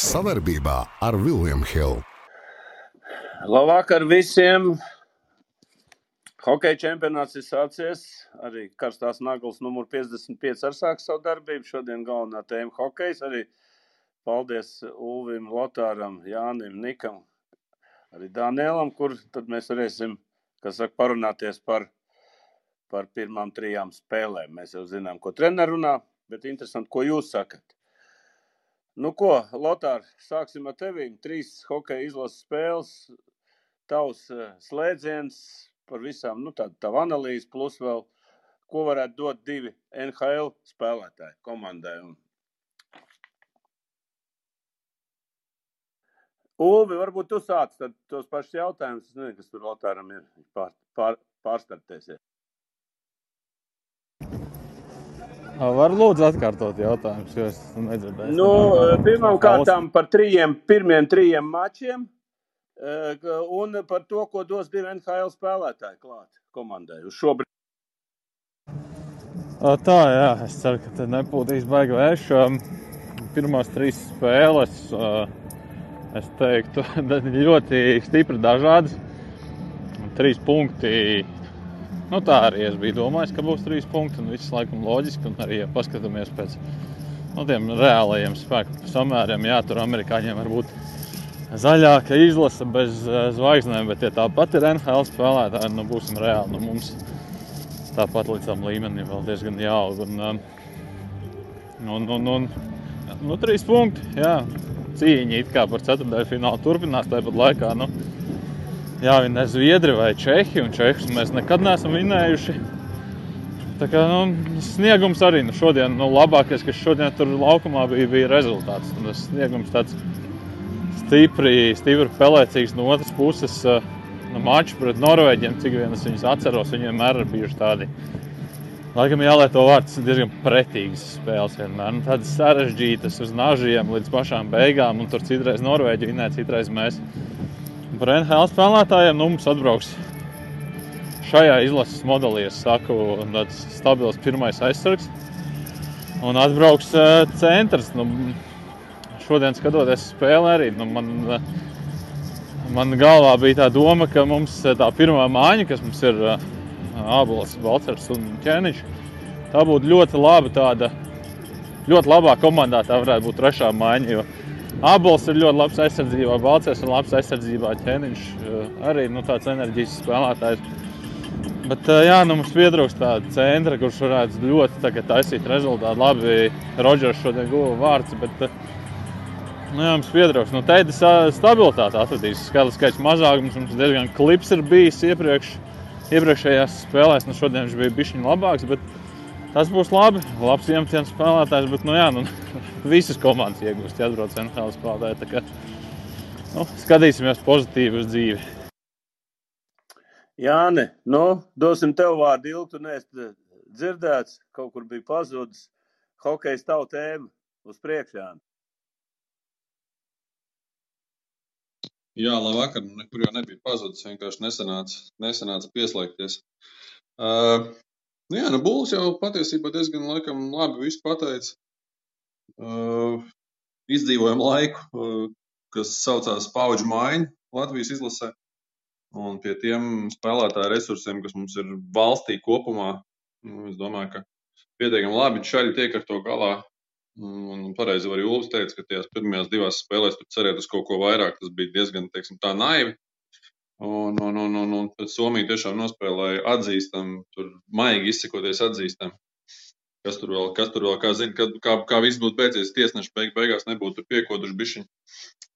Savarbībā ar Vilniņu Hildu. Labvakar visiem! Hokeja čempionāts ir sācies. Arī karstās naglas numur 55 ar sāk savu darbību. Šodien galvenā tēma - hokejs. Arī paldies Ulvim, Lotāram, Jānim, Nikam, arī Dānielam, kur tad mēs varēsim, kas saka, parunāties par, par pirmām trijām spēlēm. Mēs jau zinām, ko treneris runā, bet interesanti, ko jūs sakat. Nu, ko, Lotār, sāksim ar tevi. Trīs hokeja izlases spēles, tavs eh, slēdziens par visām, nu, tāda tava analīze, plus vēl, ko varētu dot divi NHL spēlētāji komandai. Un... Ulvi, varbūt tu sāc tad tos pašus jautājumus. Es nezinu, kas tur Lotāram ir pār, pār, pārstartēsies. Var lūdzu atkārtot jautājumus, jo es nedzirdēju. Nu, pirmām kārtām par trījiem, pirmiem trījiem mačiem un par to, ko dos divi NHL spēlētāji klāt komandai uz šobrīd. Tā, jā, es ceru, ka te nepūtīs baigi vērš. Pirmās trīs spēles, es teiktu, ļoti stipri dažādas. Trīs punkti Nu, tā arī es biju domājis, ka būs trīs punkti. Un viss laikam loģiski. Un arī, ja paskatāmies pēc nu, tiem reālajiem spēku samēriem, jā, tur amerikāņiem var būt zaļāka izlase bez uh, zvaigznēm, bet ja tāpat ir NHL spēlētāji, nu būsim reāli. Nu, mums tāpat līdz tam līmenim vēl diezgan jāaug. Un, um, un, un, un, nu, trīs punkti, jā. Cīņa it kā par ceturtdaļu finālu turpinās tāpat laikā. Nu, jāvinē Zviedri vai Čehi, un Čehus mēs nekad neesam vinējuši. Tā kā nu, sniegums arī nu, šodien, nu, labākais, kas šodien tur laukumā bija, bija rezultāts. Un tas sniegums tāds stipri, stipri pelēcīgs no otras puses. Nu, Mačs pret Norvēģiem, cik vien es viņus atceros, viņiem vienmēr ir bijuši tādi. Laikam jālieto vārds diezgan pretīgas spēles vienmēr. Nu, tādas sarežģītas uz nažiem līdz pašām beigām, un tur citreiz Norvēģi vinēja, citreiz mēs par NHL spēlētājiem. Nu, mums atbrauks šajā izlases modelī, es saku, tāds stabils pirmais aizsargs. Un atbrauks uh, centrs. Nu, šodien skatoties spēli arī, nu, man, uh, man galvā bija tā doma, ka mums tā pirmā māja, kas mums ir Ābols, Balcers un Ķēniņš, tā būtu ļoti laba tāda, ļoti labā komandā tā varētu būt trešā māja, jo Abols ir ļoti labs aizsardzībā, Balčers ir labs aizsardzībā, ķēniņš eh, arī nu, tāds enerģisks spēlētājs. Bet, eh, jā, nu, mums pietrūkst tāda centra, kurš varētu ļoti taisīt rezultātu. Labi, Rodžers šodien guva vārds, bet eh, nu, jā, mums pietrūkst. Nu, Teida stabilitāte atradīs. Skaidrs, skaits mazāk, mums, diezgan klips ir bijis iepriekš, iepriekšējās spēlēs. Nu, šodien viņš bija bišķiņ labāks, bet Tas būs labi. Labs iemetiens spēlētājs, bet nu, jā, nu, visas komandas iegūst, ja atbrauc NHL spēlētāji. Kā, nu, skatīsimies pozitīvi uz dzīvi. Jāni, nu, dosim tev vārdu ilgi. Tu neesi dzirdēts, kaut kur bija pazudis. Hokejs tavu tēmu uz priekšā. Jā, labvakar. Nekur jau nebija pazudis. Vienkārši nesanāca, nesanāca pieslēgties. Uh, Nu jā, nu Bulls jau patiesībā diezgan laikam labi visu pateica. Uh, izdzīvojam laiku, uh, kas saucās paudžu maiņa Latvijas izlasē. Un pie tiem spēlētāju resursiem, kas mums ir valstī kopumā, nu, es domāju, ka pietiekami labi šaļi tiek ar to galā. Un, un pareizi arī Ulas teica, ka tajās pirmajās divās spēlēs tur cerēt uz kaut ko vairāk, tas bija diezgan, teiksim, tā naivi. Un, un, un, un, un tad Somija tiešām nospēlēja atzīstam, tur maigi izsakoties atzīstam. Kas tur vēl, kas tur vēl, kā zina, kad, kā, kā viss būtu beidzies, tiesneši beig, beigās nebūtu piekoduši bišķiņ.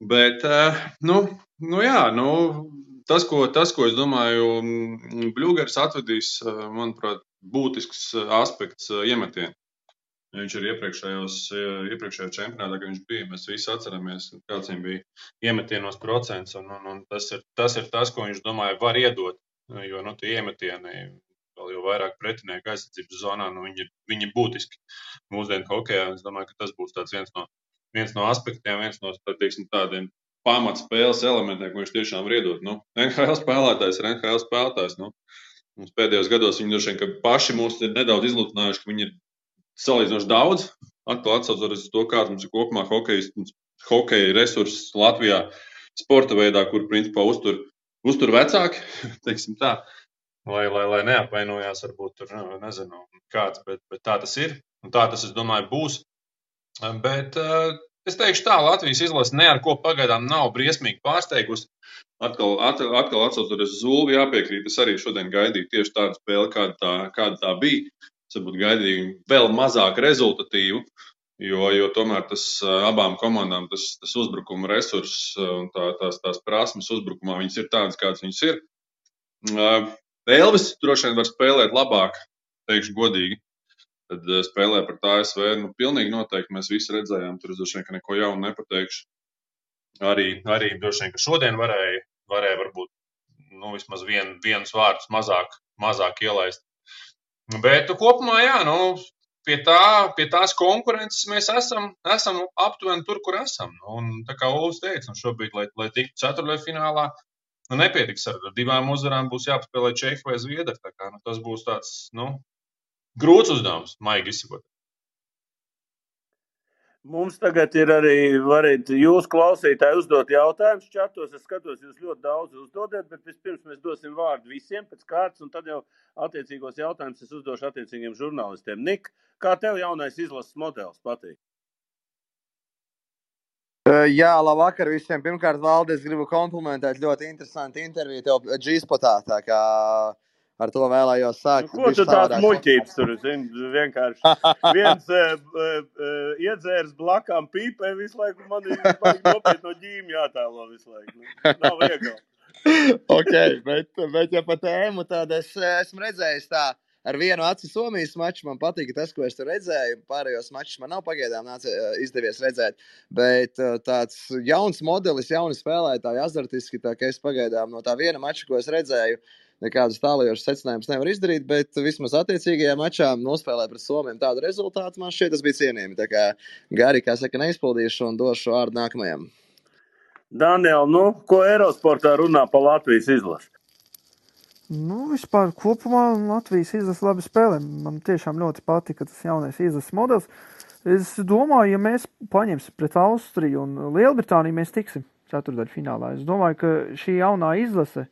Bet, eh, nu, nu jā, nu, tas, ko, tas, ko es domāju, Bļūgers atvedīs, eh, manuprāt, būtisks eh, aspekts iemetienu. Viņš ir iepriekšējos, iepriekšējā čempionātā, kad viņš bija. Mēs visi atceramies, kāds viņam bija iemetienos procents. Un, un, un tas, ir, tas ir tas, ko viņš domāja, var iedot. Jo nu, tie iemetieni, vēl jau vairāk pretinieku aizsardzības zonā, nu, viņi, viņi būtiski mūsdienu hokeja. Es domāju, ka tas būs viens no, viens no aspektiem, viens no tā, teiksim, tādiem pamatspēles elementiem, ko viņš tiešām var iedot. Nu, NHL spēlētājs ir NHL spēlētājs. Nu, Mums pēdējos gados viņi droši vien paši mūs ir nedaudz izlutinājuši, ka viņi ir salīdzinoši daudz. Atkal atcaucoties uz to, kāda mums ir kopumā hokeja hokeja resursus Latvijā sporta veidā, kur principā uztur, uztur vecāki, teiksim tā, lai, lai, lai neapvainojās, varbūt tur, nu, nezinu, kāds, bet, bet tā tas ir. Un tā tas, es domāju, būs. Bet es teikšu tā, Latvijas izlase ne ar ko pagaidām nav briesmīgi pārsteigusi. Atkal, atkal, atkal atcaucoties uz Zulu, jāpiekrīt, es arī šodien gaidīju tieši tādu spēli, kāda tā, kāda tā bija. Varbūt gaidīju vēl mazāk rezultatīvu, jo, jo tomēr tas abām komandām tas, tas uzbrukuma resurss un tā, tās, tās prasmes uzbrukumā viņas ir tādas, kādas viņas ir. Elvis droši vien var spēlēt labāk, teikšu godīgi. Tad spēlē pret ASV. Nu, pilnīgi noteikti mēs visi redzējām, tur droši vien neko jaunu nepateikšu. Arī, arī droši vien, ka šodien varēja, varēja varbūt nu, vismaz vien, vienus vārdus mazāk, mazāk ielaist. Bet kopumā, jā, nu, pie, tā, pie tās konkurences mēs esam, esam aptuveni tur, kur esam. Un, tā kā Ulas teica, nu, šobrīd, lai, lai tiktu ceturtajā finālā, nu, nepietiks ar divām uzvarām, būs jāpaspēlē Čehija vai Zviedrija. Nu, tas būs tāds nu, grūts uzdevums, maigi izsakot. Mums tagad ir arī, varat jūs klausītāji uzdot jautājumus čatos. Es skatos, jūs ļoti daudz uzdodat, bet vispirms mēs dosim vārdu visiem pēc kārtas, un tad jau attiecīgos jautājumus es uzdošu attiecīgiem žurnālistiem. Nik, kā tev jaunais izlases modelis patīk? Jā, labvakar visiem. Pirmkārt, Valdis, gribu komplimentēt. Ļoti interesanti intervija tev G-spotā. Tā kā ar to vēlējos sākt. Nu, ko tu tāds muļķības tur zini? Vienkārši viens uh, uh, iedzērs blakām pīpē visu laiku. Man ir nopietni no ģīmija jātēlo visu laiku. Nu, nav viegli. ok, bet, bet ja pa tēmu tad es esmu redzējis tā. Ar vienu acu Somijas maču man patīk tas, ko es tur redzēju. Pārējos mačus man nav pagaidām nāc, izdevies redzēt. Bet tāds jauns modelis, jauni spēlētāji, azartiski. Tā es pagaidām no tā viena mača, ko es redzēju, uh, nekādus tālākos secinājumus nevar izdarīt, bet vismaz attiecīgajā mačā nospēlēt pret Somiju tādu rezultātu man šķiet, tas bija cienījami. Tā kā gari, kā saka, neizpildīšu un došu vārdu nākamajam. Daniel, nu, ko Eirosportā runā par Latvijas izlasi? Nu, vispār kopumā Latvijas izlase labi spēlē. Man tiešām ļoti patika tas jaunais izlases modelis. Es domāju, ja mēs paņemsim pret Austriju un Lielbritāniju, mēs tiksim ceturdaļfinālā. Es domāju, ka šī jaunā izlase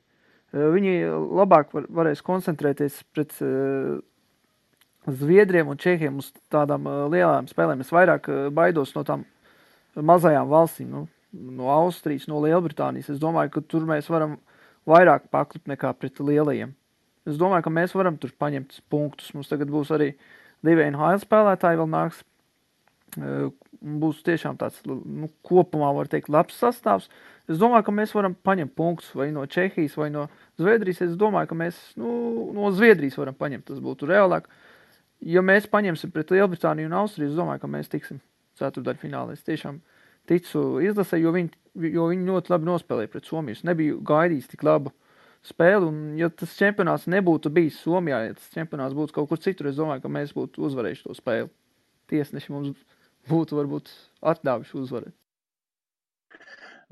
viņi labāk var, varēs koncentrēties pret uh, Zviedriem un Čehiem uz tādām uh, lielām spēlēm. Es vairāk baidos no tām mazajām valstīm, nu, no Austrijas, no Lielbritānijas. Es domāju, ka tur mēs varam vairāk paklipt nekā pret lielajiem. Es domāju, ka mēs varam tur paņemt punktus. Mums tagad būs arī divi NHL spēlētāji, vēl nāks. Būs tiešām tāds nu, kopumā, var teikt, labs sastāvs. Es domāju, ka mēs varam paņemt punktus vai no Čehijas, vai no Zviedrijas. Es domāju, ka mēs nu, no Zviedrijas varam paņemt. Tas būtu reālāk. Ja mēs paņemsim pret Lielbritāniju un Austriju, es domāju, ka mēs tiksim ceturdaļfinālā. Es tiešām ticu izlasē, jo viņi, jo viņi ļoti labi nospēlēja pret Somiju. Es nebiju gaidījis tik labu spēli, un ja tas čempionāts nebūtu bijis Somijā, ja tas čempionāts būtu kaut kur citur, es domāju, ka mēs būtu uzvarējuši to spēli. Tiesneši mums būtu varbūt atļāvuši uzvarēt.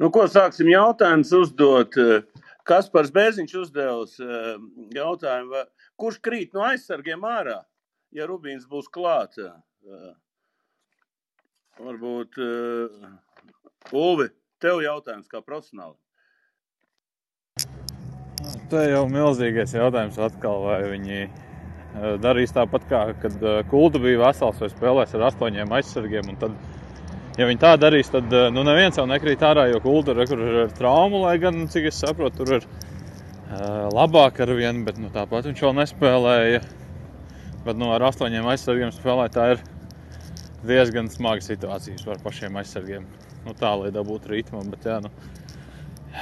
Nu, ko sāksim jautājums uzdot? Kaspars Bēziņš uzdevis eh, jautājumu, kurš krīt no aizsargiem ārā, ja Rubīns būs klāt? Eh, varbūt Ulvi, tev jautājums kā profesionāli. Tā jau milzīgais jautājums atkal, vai viņi darīs tāpat kā, kad Kulta bija vesels vai spēlēs ar astoņiem aizsargiem, tad ja viņi tā darīs, tad eh, nu, neviens jau nekrīt ārā, jo kultūra ir ar traumu, lai gan, cik es saprotu, tur ir labāk ar vienu, bet nu, tāpat viņš vēl nespēlēja. Bet nu, ar astoņiem aizsargiem spēlēt, tā ir diezgan smaga situācija par pašiem aizsargiem. Nu, tā, lai dabūtu ritmu. Bet, jā, nu,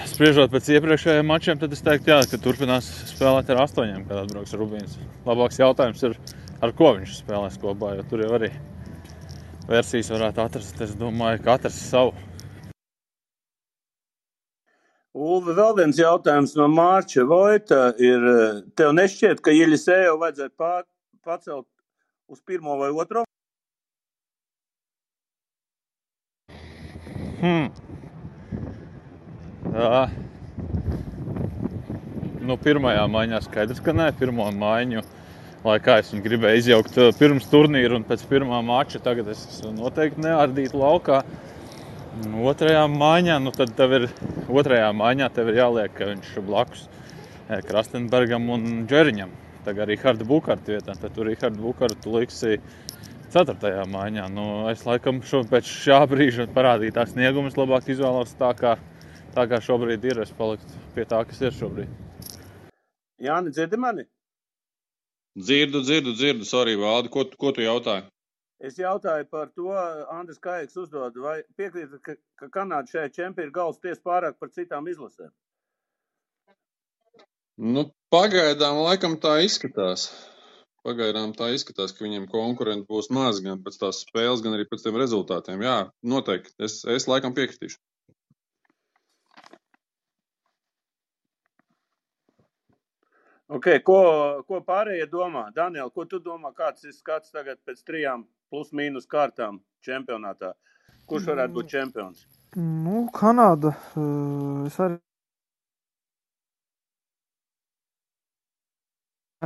spriežot pēc iepriekšējiem mačiem, tad es teiktu, jā, ka turpinās spēlēt ar astoņiem, kad atbrauks Rubīns. Labāks jautājums ir, ar ko viņš spēlēs kopā, jo tur jau arī versijas varētu atrast. Es domāju, ka katrs savu. Ulve, vēl viens jautājums no Mārča Vojta ir, tev nešķiet, ka Iļisēju vajadzētu pār, pacelt uz pirmo vai otro? Hmm. Jā. Nu, pirmajā maiņā skaidrs, ka nē, pirmo maiņu lai kā es viņu gribēju izjaukt uh, pirms turnīra un pēc pirmā mača. Tagad es noteikti neardītu laukā. Otrajā maiņā, nu tad tev ir, otrajā maiņā tev ir jāliek, ka viņš blakus eh, Krastenbergam un Džeriņam. Tagad arī Harda Bukārta vietā, tad tu Rihardu Bukārtu liksi ceturtajā maiņā. Nu, es laikam šo, pēc šā brīža parādītās sniegumus labāk izvēlos tā, kā, tā kā šobrīd ir. Es paliktu pie tā, kas ir šobrīd. Jāni, dzirdi mani? Dzirdu, dzirdu, dzirdu, sorry, Valdi, ko, ko tu jautāji? Es jautāju par to, Andris Kājaks uzdod, vai piekrītat, ka, ka Kanāda šajā čempionā ir galvas ties pārāk par citām izlasēm? Nu, pagaidām laikam tā izskatās. Pagaidām tā izskatās, ka viņiem konkurenti būs maz gan pēc tās spēles, gan arī pēc tiem rezultātiem. Jā, noteikti. Es, es laikam piekritīšu. Okay, ko, ko pārējie domā? Daniel, ko tu domā, kāds ir skats tagad pēc trijām plus mīnus kārtām čempionātā? Kurš varētu būt čempions? Nu, Kanāda. Uh, es arī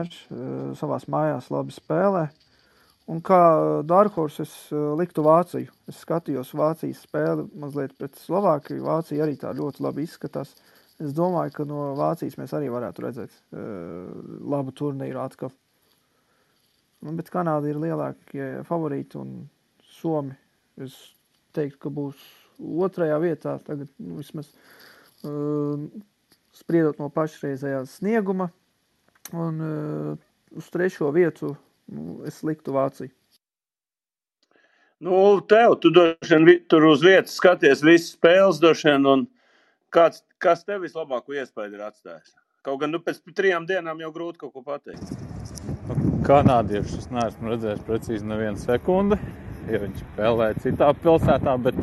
uh, savās mājās labi spēlē. Un kā Dārkors es uh, liktu Vāciju. Es skatījos Vācijas spēli mazliet pret Slovākiju. Vācija arī tā ļoti labi izskatās. Es domāju, ka no Vācijas mēs arī varētu redzēt uh, labu turnīru atkal. Nu, bet Kanāda ir lielākie favorīti un Somi. Es teiktu, ka būs otrajā vietā. Tagad nu, vismaz uh, spriedot no pašreizējās snieguma. Un uh, uz trešo vietu nu, es liktu Vāciju. Nu, tev, tu droši vien tur uz vietas skaties visas spēles, droši vien, un kāds, kas tev vislabāko iespēju ir atstājis? Kaut gan nu, pēc trijām dienām jau grūti kaut ko pateikt. Kanādiešus es neesmu redzējis precīzi nevienu sekundi, ja viņi spēlēja citā pilsētā, bet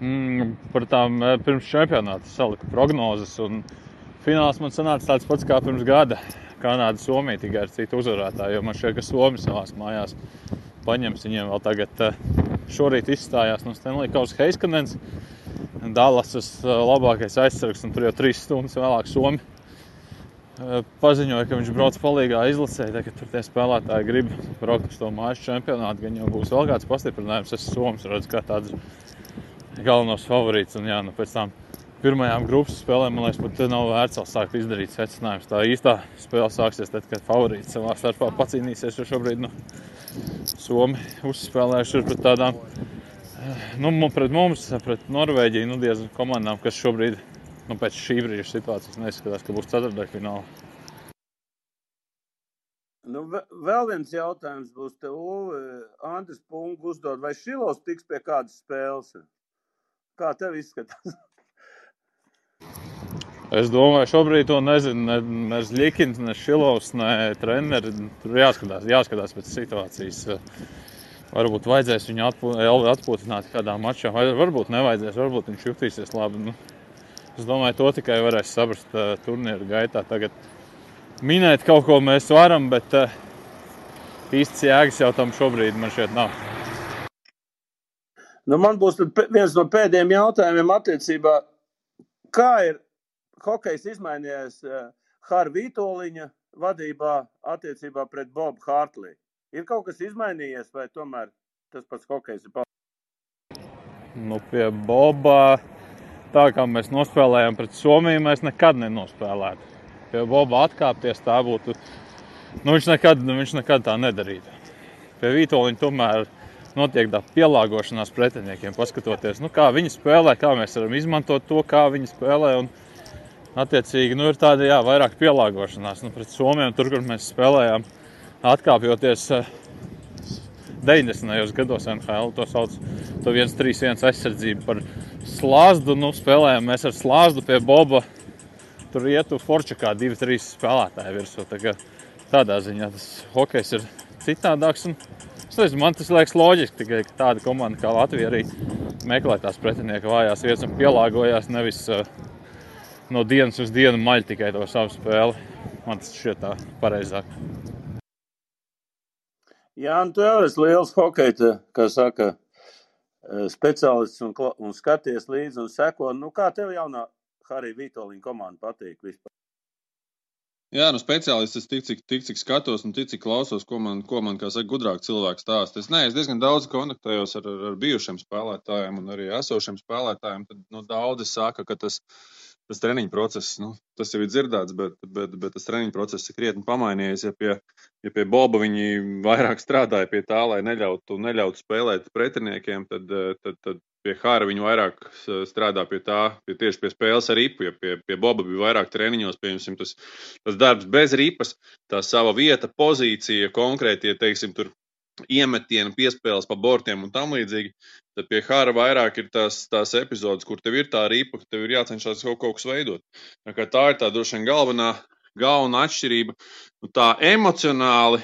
mm, par tām pirms čempionāta saliku prognozes. Un fināls man sanāca tāds pats kā pirms gada. Kanāda, Somija tikai ar citu uzvarētāju, jo man šķiet, ka Somija savās mājās paņems viņiem vēl tagad. Šorīt izstājās no Stanley Kausa Heiskanens, Dallasas labākais aizsargs, un tur jau trīs stundas vēlāk Somija paziņoja, ka viņš brauc palīgā izlasē. Tagad tur tie spēlētāji grib braukt uz to mājas čempionātu. Gan jau būs vēl kāds pastiprinājums. Es Somijas redzu kā tāds galvenos favorīts. Un jā, nu pēc tam pirmajām grupas spēlēm, man liekas, pat nav vērts vēl sākt izdarīt secinājumus. Tā īstā spēle sāksies tad, kad favorīts savā starpā pacīnīsies, jo šobrīd, nu, Somi uzspēlējuši ir pret tādām, nu, pret mums, pret Norvēģiju, nu, diezgan komandām, kas šobrīd nu, pēc šī brīža situācijas neizskatās, ka būs ceturdaļfināla. Nu, vēl viens jautājums būs te, Uvi. Andris Pungu uzdod, vai Šilovs tiks pie kādas spēles? Kā tev izskatās? Es domāju, šobrīd to nezinu. Ne, ne Zlikins, ne Šilovs, ne treneri. Tur jāskatās, jāskatās pēc situācijas. Varbūt vajadzēs viņu atpūtināt kādā mačā, varbūt nevajadzēs, varbūt viņš jutīsies labi. Nu, Es domāju, to tikai varēs saprast uh, turnīra gaitā. Tagad minēt kaut ko mēs varam, bet uh, īsts jēgas jau tam šobrīd man šeit nav. Nu, man būs viens no pēdējiem jautājumiem attiecībā, kā ir hokejs izmainījies uh, Harvītoliņa vadībā attiecībā pret Bobu Hārtlī. Ir kaut kas izmainījies, vai tomēr tas pats hokejs ir palicis? Nu, pie Boba tā kā mēs nospēlējām pret Somiju, mēs nekad nenospēlētu. Pie Boba atkāpties tā būtu. Nu, viņš, nekad, nu, viņš nekad tā nedarītu. Pie Vitoļņa tomēr notiek tā pielāgošanās pretiniekiem, paskatoties, nu, kā viņi spēlē, kā mēs varam izmantot to, kā viņi spēlē. Un, attiecīgi, nu, ir tāda jā, vairāk pielāgošanās. Nu, pret Somiju, tur, kur mēs spēlējām, atkāpjoties 90. gados NHL, to sauc par 1-3-1 aizsardzību par slāzdu. Nu, spēlējām mēs ar slāzdu pie Boba. Tur ietu Forčakā divi, trīs spēlētāji virsū. Tā tādā ziņā tas hokejs ir citādāks. Un, nezinu, man tas liekas loģiski, tikai ka tāda komanda kā Latvija arī meklē tās pretinieka vājās vietas un pielāgojās nevis uh, no dienas uz dienu maļ tikai to savu spēli. Man tas šķiet tā pareizāk. Jā, un tu jau esi liels hokeja, kā saka, speciālists un, un skaties līdzi un seko. Nu, kā tev jaunā Harija Vitoļņa komanda patīk vispār? Jā, nu speciālists es tik cik, tik, cik skatos un tik cik klausos, ko man, ko man kā saka, gudrāk cilvēks stāsta. Es, ne, es diezgan daudz kontaktējos ar, ar, ar bijušiem spēlētājiem un arī esošiem spēlētājiem. Tad nu, daudzi saka, ka tas, tas treniņu process, nu, tas jau ir dzirdēts, bet, bet, bet tas treniņu process ir krietni pamainījies. Ja pie, ja pie Boba viņi vairāk strādāja pie tā, lai neļautu, neļautu spēlēt pretiniekiem, tad, tad, tad pie Hāra viņi vairāk strādā pie tā, pie tieši pie spēles ar ripu. Ja pie, pie Boba bija vairāk treniņos, piemēram, tas, tas darbs bez ripas, tā sava vieta, pozīcija, konkrētie, teiksim, tur iemetieni, piespēles pa bortiem un tam līdzīgi. Tad pie Hāra vairāk ir tās, tās epizodes, kur tev ir tā ripa, ka tev ir jācenšas kaut, kaut kas veidot. Tā, tā ir tā droši vien galvenā, galvenā atšķirība. Nu, tā emocionāli,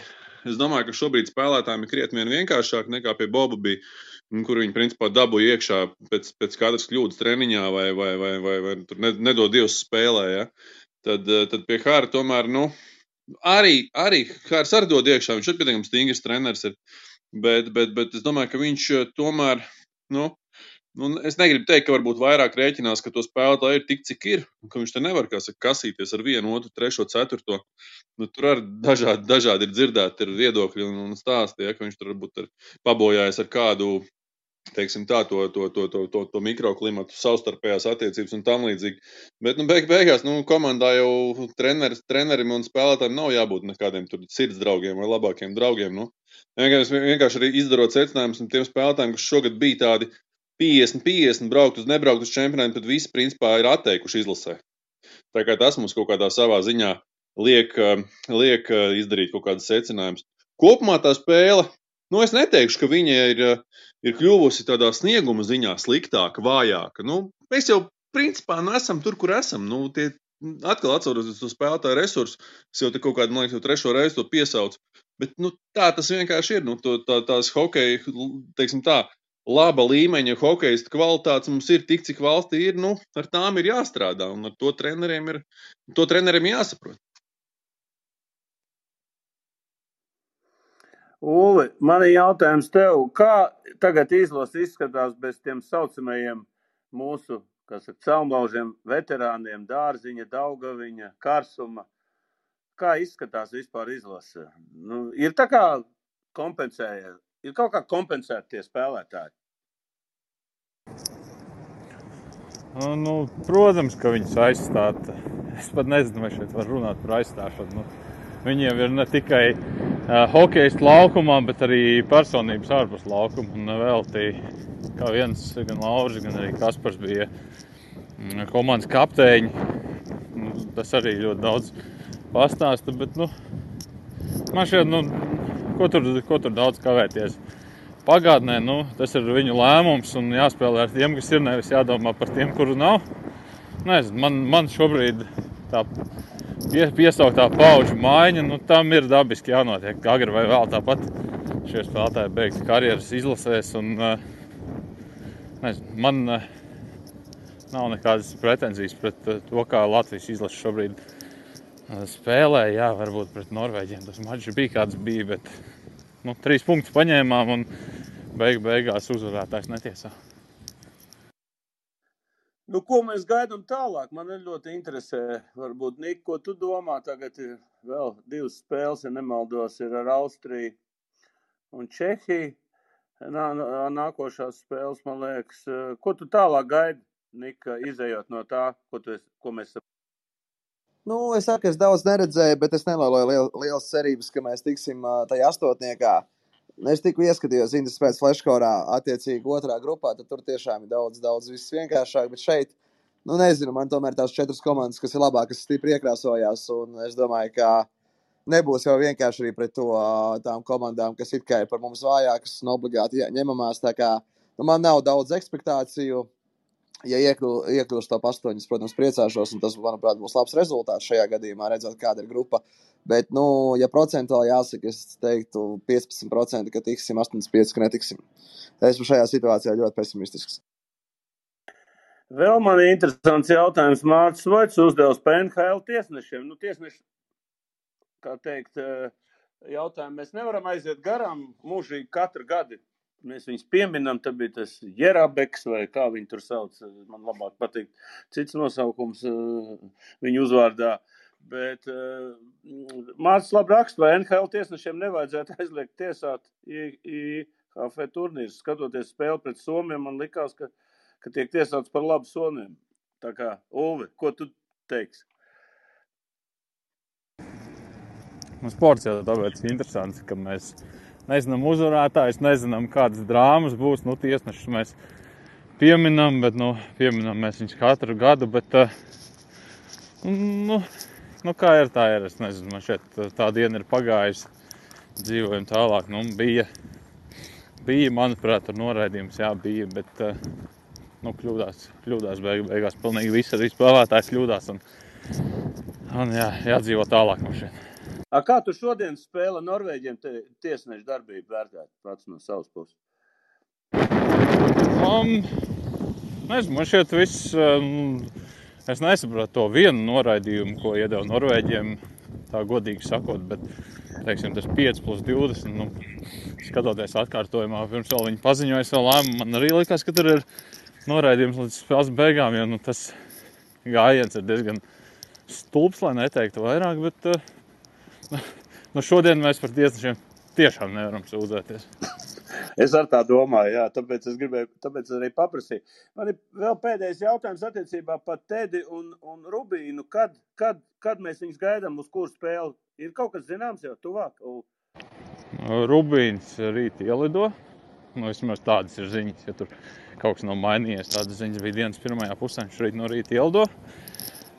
es domāju, ka šobrīd spēlētājiem ir krietni vienkāršāk nekā pie Boba bija kur viņi principā dabūja iekšā pēc, pēc katras kļūdas treniņā vai, vai, vai, vai, vai nedod Dievs spēlē. Ja? Tad, tad pie Hāra tomēr, nu, arī, arī Hārs arī dod iekšā. Viņš ir pietiekami stingrs treneris. Ir. Bet, bet, bet es domāju, ka viņš eh, tomēr, nu, nu, es negribu teikt, ka varbūt vairāk rēķinās, ka to spēlētāju ir tik, cik ir, ka viņš te nevar saka, kasīties ar vienu, otru, trešo, ceturto. Nu, tur arī dažādi, dažādi ir dzirdēti ir viedokļi un, un stāsti, ja, ka viņš tur varbūt ir pabojājis ar kādu teiksim, tā, to, to, to, to, to, to mikroklimatu, savstarpējās attiecības un tam līdzīgi. Bet, nu, beig, beigās, nu, komandā jau treneris, trenerim un spēlētājiem nav jābūt nekādiem sirds draugiem vai labākiem draugiem. Nu. Vienkārši, vienkārši arī izdarot secinājumus tiem spēlētājiem, kas šogad bija tādi 50, 50, braukt uz nebraukt uz čempionātu, tad visi principā ir atteikuši izlasē. Tā kā tas mums kaut kādā savā ziņā liek, liek izdarīt kaut kādas secinājumus. Kopumā tā spēle Nu, es neteikšu, ka viņa ir, ir kļuvusi tādā snieguma ziņā sliktāka, vājāka. Nu, mēs jau principā nesam tur, kur esam. Nu, tie, atkal atcaucoties uz spēlētāju resursu, es jau kaut kādu, man liekas, trešo reizi to piesaucu. Bet nu, tā tas vienkārši ir. Nu, to, tā, tās hokeja, teiksim tā, laba līmeņa hokeja kvalitātes mums ir tik, cik valstī ir. Nu, ar tām ir jāstrādā un ar to treneriem ir to treneriem jāsaprot. Uli, man ir jautājums tev, kā tagad izlase izskatās bez tiem saucamajiem mūsu, kas ir celmlaužiem, veterāniem, dārziņa, daugaviņa, karsuma? Kā izskatās vispār izlase? Nu, ir tā kā kompensēja, ir kaut kā kompensēti tie spēlētāji. Nu, nu, protams, ka viņus aizstāt. Es pat nezinu, vai šeit var runāt par aizstāšanu. Nu, viņiem ir ne tikai hokeja laukumā, bet arī personības ārpus laukuma. Un vēl tī, kā viens, gan Lauris, gan arī Kaspars bija mm, komandas kapteiņi. Nu, tas arī ļoti daudz pastāsta, bet nu, man šķiet, nu, ko tur, ko tur daudz kavēties. Pagātnē nu, tas ir viņu lēmums un jāspēlē ar tiem, kas ir. Nevis jādomā par tiem, kuru nav. Nezinu, man, man šobrīd tā piesauktā pauģu maiņa, nu, tam ir dabiski jānotiek. Agri vai vēl tāpat šie spēlētāji beigs karjeras izlasēs. Un, nezinu, man nav nekādas pretenzijas pret to, kā Latvijas izlase šobrīd spēlē. Jā, varbūt pret Norvēģiem tas mačs bija kāds bija, bet nu, trīs punktus paņēmām un beig beigās uzvarētājs netiesā. Nu, ko mēs gaidām tālāk? Man ļoti interesē, varbūt, Nika, ko tu domā. Tagad ir vēl divas spēles, ja nemaldos, ir ar Austriju un Čehiju. Nā, nākošās spēles, man liekas, ko tu tālāk gaidi, Nika, izējot no tā, ko, tu, ko mēs saprotam? Nu, es saku, es daudz neredzēju, bet es neloloju liel, liels cerības, ka mēs tiksim tajā astotniekā. Es tikko ieskatījos Indas pēc flashkorā, attiecīgi otrā grupā, tad tur tiešām ir daudz, daudz viss vienkāršāk, bet šeit, nu nezinu, man tomēr tās četras komandas, kas ir labākas, stipri iekrāsojās, un es domāju, ka nebūs jau vienkārši arī pret to tām komandām, kas it kā ir par mums vājākas un obligāti ņemamās, tā kā, nu man nav daudz ekspektāciju, ja iekļūst top 8, protams, priecāšos, un tas, manuprāt, būs labs rezultāts šajā gadījumā, redzot, kāda ir grupa. Bet, nu, ja procentuāli jāsaka, es teiktu 15%, ka tiksim, 85%, ka netiksim. Esmu šajā situācijā ļoti pesimistisks. Vēl man ir interesants jautājums. Mārcis Vaits uzdevis PNHL tiesnešiem. Nu, tiesneši, kā teikt, eh, jautājumu mēs nevaram aiziet garām mūžīgi katru gadu mēs viņus pieminam, tad bija tas Jerabeks vai kā viņi tur sauc. Man labāk patīk cits nosaukums uh, viņu uzvārdā. Bet uh, Mārcis labi raksta, vai NHL tiesnešiem nevajadzētu aizliegt tiesāt IHF turnīrus. Skatoties spēli pret Somiem, man likās, ka, ka tiek tiesāts par labu Somiem. Tā kā, Ulvi, ko tu teiksi? Nu, sports jau tāpēc interesants, ka mēs nezinām uzvarētājus, nezinām, kādas drāmas būs. Nu, tiesnešus mēs pieminam, bet nu, pieminam mēs viņus katru gadu. Bet, nu, nu, kā ir tā, ir. Es nezinu, man šeit tā diena ir pagājusi. Dzīvojam tālāk. Nu, bija, bija, manuprāt, tur noraidījums, jā, bija. Bet, nu, kļūdās, kļūdās beig, beigās. Pilnīgi viss arī spēlētājs kļūdās. Un, un jā, jādzīvo tālāk šeit. A, kā tu šodien spēle Norvēģiem tiesnešu darbību vērtēt pats no savas puses? Um, nezinu, man šķiet viss. Um, Es nesaprotu to vienu noraidījumu, ko iedeva Norvēģiem, tā godīgi sakot, bet teiksim, tas 5 plus 20. Nu, skatoties atkārtojumā, pirms vēl viņi paziņoja savu lēmumu, man arī likās, ka tur ir noraidījums līdz spēles beigām. Jo nu, tas gājiens ir diezgan stulbs, lai neteiktu vairāk. Bet uh, nu, šodien mēs par tiesnešiem tiešām nevaram sūdzēties. Es ar tā domāju, jā, tāpēc es gribēju, tāpēc arī paprasīju. Man ir vēl pēdējais jautājums attiecībā par Tedi un, un Rubīnu. Kad, kad, kad mēs viņus gaidām uz kuru spēli? Ir kaut kas zināms jau tuvāk? Rubīns rīt ielido. Nu, vismaz tādas ir ziņas, ja tur kaut kas nav mainījies. Tādas ziņas bija dienas pirmajā pusē, viņš rīt no rīta ielido.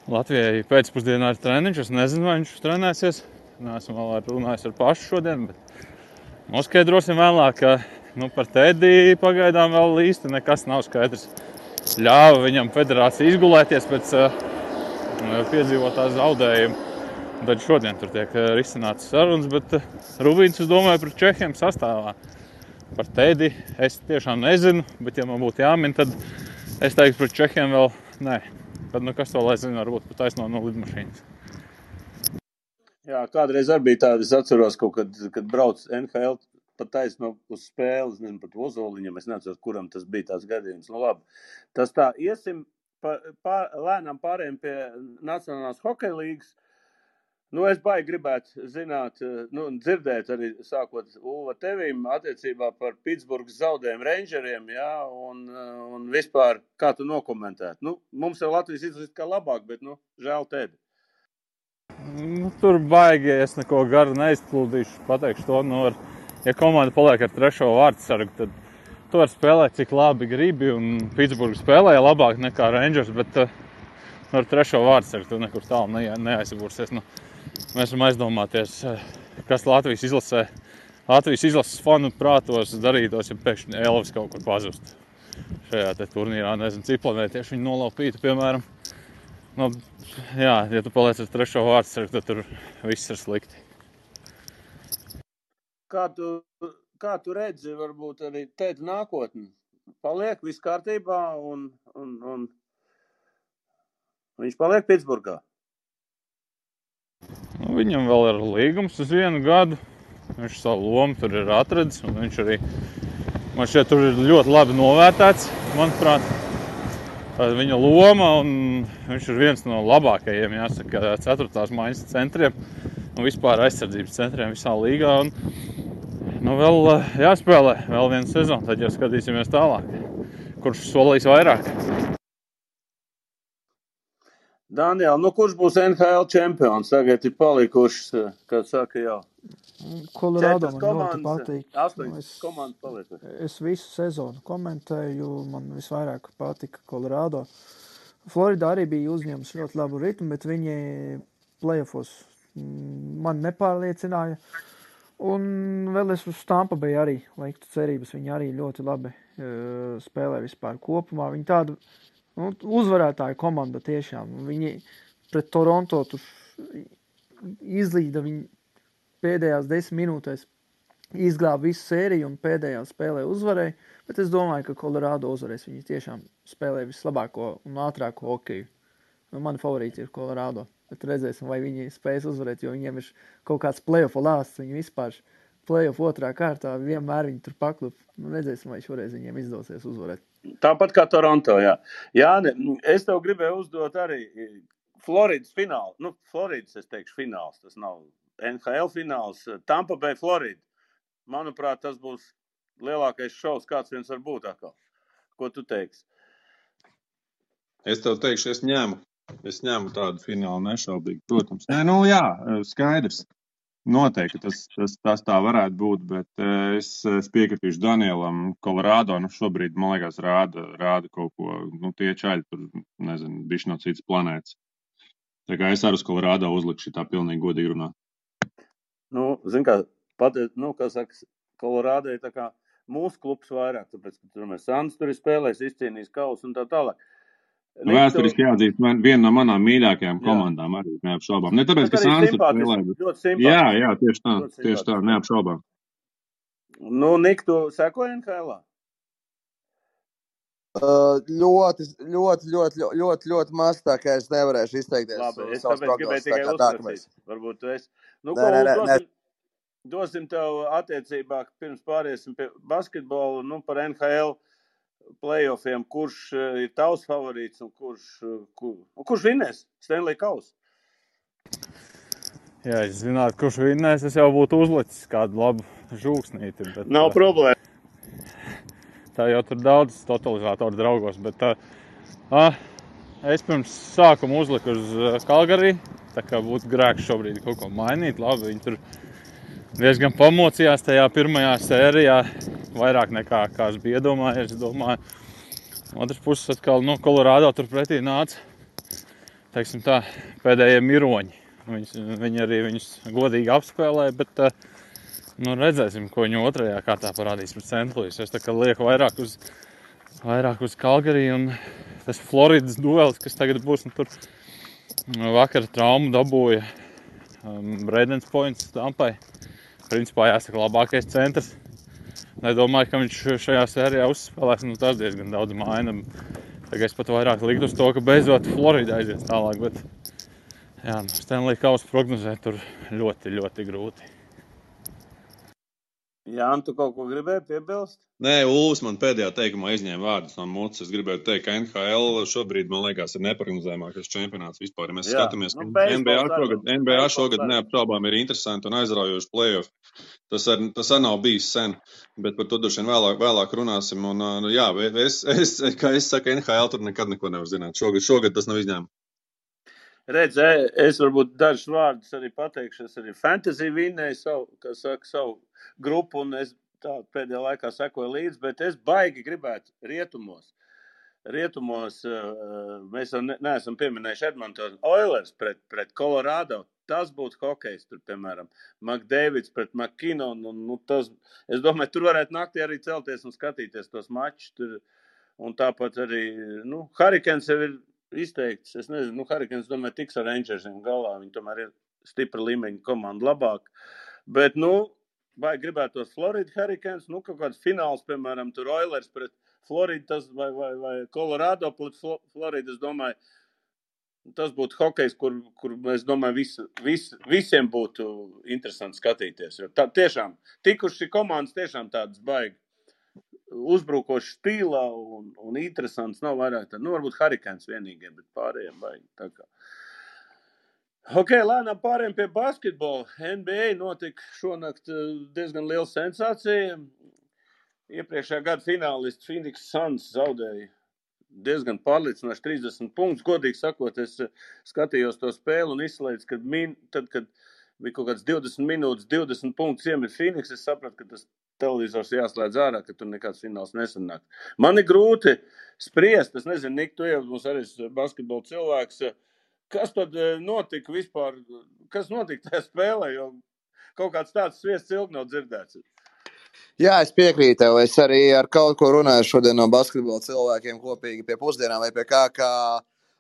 Latvijai pēcpusdienā ir treniņš, es nezinu, vai viņš trenēsies. Nesmu vēl runājis ar pašu šodien, bet Noskaidrosim vēlāk, ka nu, par Tēdiju pagaidām vēl īsti nekas nav skaidrs. Ļāva viņam federācija izgulēties pēc uh, piedzīvotā zaudējuma. Tad šodien tur tiek uh, risināts sarunas, bet uh, Rubīns, es domāju, par Čehiem sastāvā. Par Tēdi es tiešām nezinu, bet ja man būtu jāmin, tad es teiktu par Čehiem vēl nē. Tad nu, kas to lai zina, varbūt pat taisno no lidmašīnas. Jā, kādreiz arī bija tāda, es atceros, kad, kad brauc NHL pat taisno uz spēles, nezinu, pat Ozoliņam, es neatceros, kuram tas bija tās gadījums. Nu, labi, tas tā, iesim pa, pār, lēnām pārējiem pie Nacionālās hokeja līgas. Nu, es baigi gribētu zināt, nu, dzirdēt arī sākot Ulva tevīm attiecībā par Pitsburgas zaudējumu Rangeriem, jā, un, un vispār kā tu nokomentētu. Nu, mums jau Latvijas izlasīt kā labāk, bet, nu, žēl tēdi. Nu, tur baigi es neko garu neizplūdīšu. Pateikšu to, nu, ar, ja komanda paliek ar trešo vārdu sargu, tad tu vari spēlēt cik labi gribi. Un Pitsburgā spēlēja labāk nekā Rangers, bet uh, ar trešo vārdu sargu tu nekur tālu ne, neaizbursies. Nu, mēs varam aizdomāties, kas Latvijas izlasē, Latvijas izlases fanu prātos darītos, ja pēkšņi Elvis kaut kur pazustu. Šajā turnīrā nezinu, cik planētieši viņi nolaupītu, piemēram. Nu, jā, ja tu paliec ar trešo vārdu, tad tur viss ir slikti. Kā tu, kā tu redzi, varbūt arī tēta nākotni? Paliek viss kārtībā un, un, un viņš paliek Pitsburgā. Nu, viņam vēl ir līgums uz vienu gadu. Viņš savu lomu tur ir atradzis. Viņš arī man šeit tur ir ļoti labi novērtēts, manuprāt viņa loma. Viņš ir viens no labākajiem, jāsaka, ceturtās maiņas centriem un vispār aizsardzības centriem visā līgā. Un, nu, vēl eh, jāspēlē vēl viena sezona, tad jau skatīsimies tālāk, kurš solīs vairāk. Daniel, nu kurš būs NHL čempions? Tagad ir palikušas, eh, kā saka, jau Kolorādo man ļoti patīk. Es. Es visu sezonu komentēju, man visvairāk patika Kolorādo. Floridā arī bija uzņēmis ļoti labu ritmu, bet viņi plēfos mm, man nepārliecināja. Un vēl es uz Tampa biju arī liktu cerības. Viņi arī ļoti labi uh, spēlē vispār kopumā. Viņi tāda nu, uzvarētāja komanda tiešām. Viņi pret Toronto tur izlīda. Viņi pēdējās desmit minūtēs izglāba visu sēriju un pēdējā spēlē uzvarēja. Bet es domāju, ka Colorado uzvarēs. Viņi tiešām spēlē vislabāko un ātrāko hokeju. Nu, mani favorīti ir Colorado. Bet redzēsim, vai viņi spēs uzvarēt, jo viņiem ir kaut kāds playoff lāsts. Viņi vispār playoff otrā kārtā vienmēr viņi tur paklup. Nu, redzēsim, vai šoreiz viņiem izdosies uzvarēt. Tāpat kā Toronto. Jā, jā ne, es tev gribēju uzdot arī Floridas fināls, nu, Floridas, es teikšu, fināls. Tas nav NHL fināls. Tampa Bay, Florida. Manuprāt, tas būs lielākais šovs, kāds viens var būt atkal. Ko tu teiksi? Es tev teikšu, es ņēmu. Es ņēmu tādu finālu nešaubīgi, protams. Nē, nu jā, skaidrs. Noteikti tas, tas, tas tā varētu būt, bet es, es piekritīšu Danielam. Kolorādo nu šobrīd, man liekas, rāda, rāda kaut ko. Nu, tie čaļi tur, nezinu, bišķi no citas planētas. Tā kā es arī uz Kolorādo uzlikšu tā pilnīgi godīgi runā. Nu, zin kā, pat, nu, kā saka, Kolorādo ir tā kā mūsu klubs vairāk, tāpēc, ka tur mēs Sandus tur ir spēlējis, izcīnījis kausu un tā tālāk. Nu, vēsturiski jāatzīst, man viena no manām mīļākajām komandām jā. arī neapšaubām. Ne tāpēc, ka Sāns ir spēlējis. Jā, jā, tieši tā, tieši tā, neapšaubām. Nu, Nik, tu sekoji NHL? Uh, ļoti, ļoti, ļoti, ļoti, ļoti, ļoti maz tā, ka es nevarēšu izteikties. Labi, es tāpēc gribēju tikai uzsvērt. Varbūt tu esi. Nu, nē, nē, nē, dosim, dosim tev attiecībā, pirms pāriesim pie basketbola, nu, par NHL playoffiem, kurš ir tavs favorīts un kurš, kur, un kurš vinnēs Stanley Kausu? Ja es zinātu, kurš vinnēs, es jau būtu uzlicis kādu labu žūksnīti. Bet, Nav problēma. Tā jau tur daudz totalizatoru draugos, bet uh, es pirms sākuma uzliku uz Kalgariju. Tā kā būtu grēks šobrīd kaut ko mainīt. Labi, viņi tur diezgan pamocījās tajā pirmajā sērijā, vairāk nekā kā es biju iedomājies. Otrs puses atkal no nu, Kolorādo turpretī nāca teiksim, tā, pēdējie miroņi. Viņus, viņi arī viņus godīgi apspēlēja, bet uh, Nu, redzēsim, ko viņa otrajā kārtā parādīs pret Sentlīs. Es lieku vairāk uz, vairāk uz Kalgariju un tas Floridas duelis, kas tagad būs. Nu, tur vakar traumu dabūja um, Redens Points Tampai. Principā jāsaka labākais centrs. Nedomāju, ka viņš šajā sērijā uzspēlēs. Nu, tas diezgan daudz maina. Tagad es pat vairāk liktu uz to, ka beidzot Florida aizies tālāk. Bet, jā, nu, Stanley Kausa prognozēt tur ļoti, ļoti grūti. Jā, un tu kaut ko gribēji piebilst? Nē, Ulus man pēdējā teikumā izņēma vārdus no mutes. Es gribēju teikt, ka NHL šobrīd, man liekas, ir neparedzējumākais čempionāts vispār. Ja mēs Jā. skatāmies, ka nu, NBA šogad, NBA šogad neapšaubām ir interesanti un aizraujoši playoff. Tas arī tas ar nav bijis sen, bet par to droši vien vēlāk, vēlāk runāsim. Un, uh, jā, es, es, kā es saku, NHL tur nekad neko nevar zināt. Šogad, šogad tas nav izņēmums. Redz, es varbūt dažus vārdus arī pateikšu. Es arī fantasy vinnēju savu, saka, savu grupu, un es tā pēdējā laikā sekoju līdzi, bet es baigi gribētu rietumos. Rietumos mēs jau neesam pieminējuši Edmontonu Oilers pret, pret Colorado. Tas būtu hokejs, tur, piemēram, McDavids pret McKinnonu. Nu, tas, es domāju, tur varētu naktī arī celties un skatīties tos mačus. Tur, un tāpat arī, nu, Harikens jau ir izteikts. Es nezinu, nu, Harikens, domāju, tiks ar Rangersiem galā. Viņi tomēr ir stipra līmeņa komanda labāk. Bet, nu, vai gribētos Floridas Hurricanes, nu, kaut kāds fināls, piemēram, tur Oilers pret Floridu vai, vai, vai Colorado pret Floridu, es domāju, tas būtu hokejs, kur, kur es domāju, vis, vis, visiem būtu interesanti skatīties. Jo tā tiešām, tikuši komandas tiešām tādas baigas uzbrukošs stilā un, un interesants. Nav vairāk tādu, nu, varbūt Harikāns vienīgie, bet pārējiem baigi. Ok, lēnām pārējiem pie basketbola. NBA notika šonakt eh, diezgan liela sensācija. Iepriekšējā gada finālists Phoenix Suns zaudēja diezgan pārliecinoši 30 punktus. Godīgi sakot, es eh, skatījos to spēli un izslēdzu, ka min, tad, kad bija kaut kāds 20 minūtes, 20 punktus iemet Phoenix, es sapratu, ka tas televizors jāslēdz ārā, ka tur nekāds fināls nesanāk. Man ir grūti spriest, es nezinu, Nik, tu jau mums arī basketbola cilvēks. Kas tad eh, notika vispār? Kas notika tajā spēlē? Jo kaut kāds tāds sviests ilgi nav dzirdēts. Jā, es piekrītu tev. Es arī ar kaut ko runāju šodien no basketbola cilvēkiem kopīgi pie pusdienām vai pie kā. kā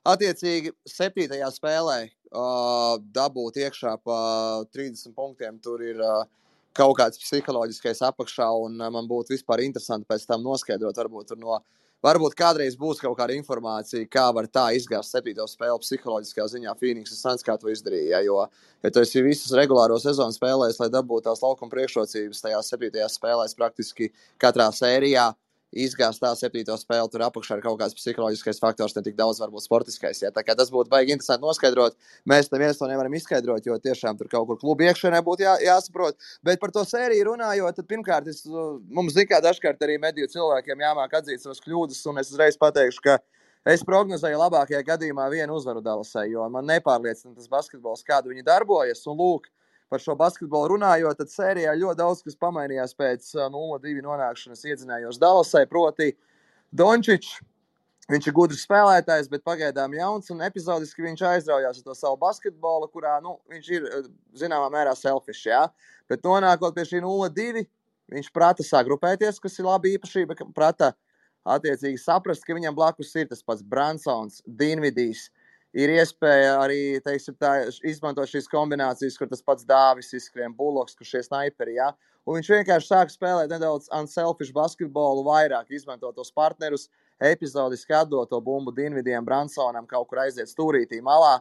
attiecīgi, septītajā spēlē uh, dabūt iekšā pa 30 punktiem. Tur ir uh, kaut kāds psiholoģiskais apakšā, un uh, man būtu vispār interesanti pēc tam noskaidrot, varbūt no. Varbūt kādreiz būs kaut kāda informācija, kā var tā izgāzt septīto spēli psiholoģiskā ziņā. Phoenix Suns kā to izdarīja. Jo, ja tu esi visus regulāro sezonu spēlējis, lai dabūtu tās laukuma priekšrocības tajās septītajās spēlēs, praktiski katrā sērijā, izgāzt tā septīto spēli, tur apakšā ir kaut kāds psiholoģiskais faktors, ne tik daudz varbūt sportiskais. Ja? Tas būtu baigi interesanti noskaidrot. Mēs tam viens to nevaram izskaidrot, jo tiešām tur kaut kur klubu iekšēnē būtu jā, jāsaprot. Bet par to sēriju runājot, tad pirmkārt, es, mums zina, kā dažkārt arī mediju cilvēkiem jāmāk atzīt savas kļūdas, un es uzreiz pateikšu, ka Es prognozēju labākajā gadījumā vienu uzvaru Dallasai, jo man nepārliecina tas basketbols, kādu viņi darbojas. Un, lūk, par šo basketbolu runājot, tad sērijā ļoti daudz kas pamainījās pēc 0-2 nonākšanas iedzinājos Dallasai. Proti, Dončičs. Viņš ir gudrs spēlētājs, bet pagaidām jauns un epizodiski viņš aizraujās ar to savu basketbolu, kurā nu, viņš ir zināmā mērā selfish. Ja? Bet nonākot pie šī 0-2, viņš prata sagrupēties, kas ir laba īpašība. Prata attiecīgi saprast, ka viņam blakus ir tas pats Bransons, Dienvidijs, ir iespēja arī teiksim, tā, izmantot šīs kombinācijas, kur tas pats dāvis izskrien, buloks, kur šie snaiperi. Ja? Un viņš vienkārši sāk spēlēt nedaudz unselfish basketbolu, vairāk izmantot tos partnerus, epizodiski atdot to bumbu Dienvidiem, Bransonam, kaut kur aiziet stūrītī malā.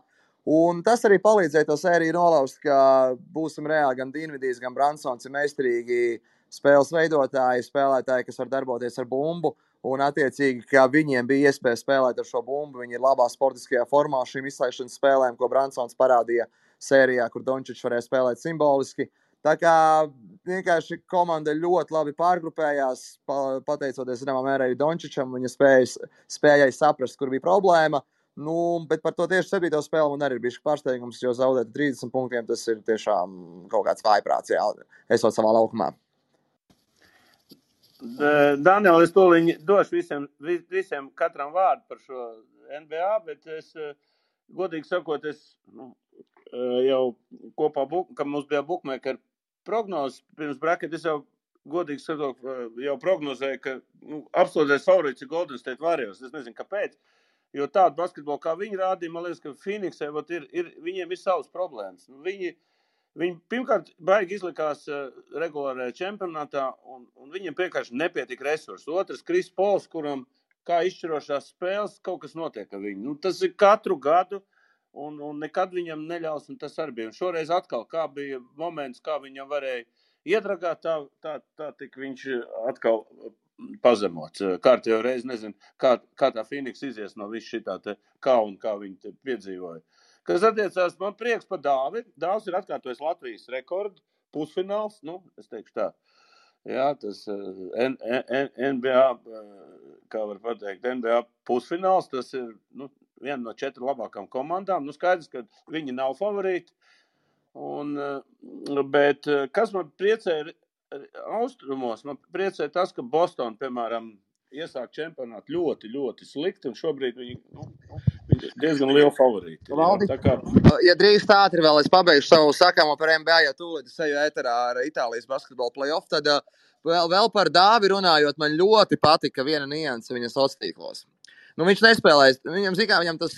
Un tas arī palīdzēja to sēriju nolauzt, ka būsim reāli gan Dienvidīs, gan Bransons ir meistarīgi spēles veidotāji, spēlētāji, kas var darboties ar bumbu. Un, attiecīgi, kā viņiem bija iespēja spēlēt ar šo bumbu, viņi ir labā sportiskajā formā šīm izslēgšanas spēlēm, ko Bransons parādīja sērijā, kur Dončits varēja spēlēt simboliski. Tā kā vienkārši komanda ļoti labi pārgrupējās, pateicoties zināmā mērā arī Dončičam, viņa spējas, spējai saprast, kur bija problēma. Nu, bet par to tieši 7. spēli man arī bija pārsteigums, jo zaudēt 30 punktiem tas ir tiešām kaut kāds vājprāts, jā, esot savā laukumā. Daniel, es tūlīt došu visiem, visiem katram vārdu par šo NBA, bet es, godīgi sakot, es nu, jau kopā, kad mums bija bookmaker prognozes pirms bracket, es jau godīgi sakot, jau prognozēju, ka nu, absolūtais favorīts ir Golden State Warriors. Es nezinu, kāpēc. Jo tādu basketbolu, kā viņi rādīja, man liekas, ka Phoenixai ir, ir, viņiem ir savas problēmas. Nu, viņi, uh, Viņi pirmkārt baigi izlikās uh, regulārajā čempionātā, un, un viņiem vienkārši nepietika resursi. Otrs, Kris Pols, kuram kā izšķirošās spēles kaut kas notiek ar viņu. Nu, tas ir katru gadu, un, un nekad viņam neļaus, un tas arī bija. Un šoreiz atkal, kā bija moments, kā viņam varēja iedragāt, tā, tā, tā tik viņš atkal pazemots. Kārtējo reizi nezinu, kā, kā tā Phoenix izies no visu šī tā kauna, kā viņi piedzīvoja. Kas attiecās, man prieks par Dāvi. Dāvs ir atkārtojis Latvijas rekordu pusfināls. Nu, es teikšu tā. Jā, tas N, N, NBA, kā var pateikt, NBA pusfināls. Tas ir nu, viena no četrām labākām komandām. Nu, skaidrs, ka viņi nav favorīti. Un, bet kas man priecē austrumos, man priecē tas, ka Bostonā, piemēram, iesāk čempionātu ļoti, ļoti slikti. Šobrīd viņi, nu, viņi ir diezgan liela favorīti. Jā, kā... Ja drīkst ātri vēl es pabeigšu savu sakāmo par NBA, ja tūlīt es eju ēterā ar Itālijas basketbola playoff, tad vēl, vēl par dāvi runājot, man ļoti patika viena nianse viņa sociālos tīklos. Nu, viņš nespēlēja. Viņam, zikā, viņam tas,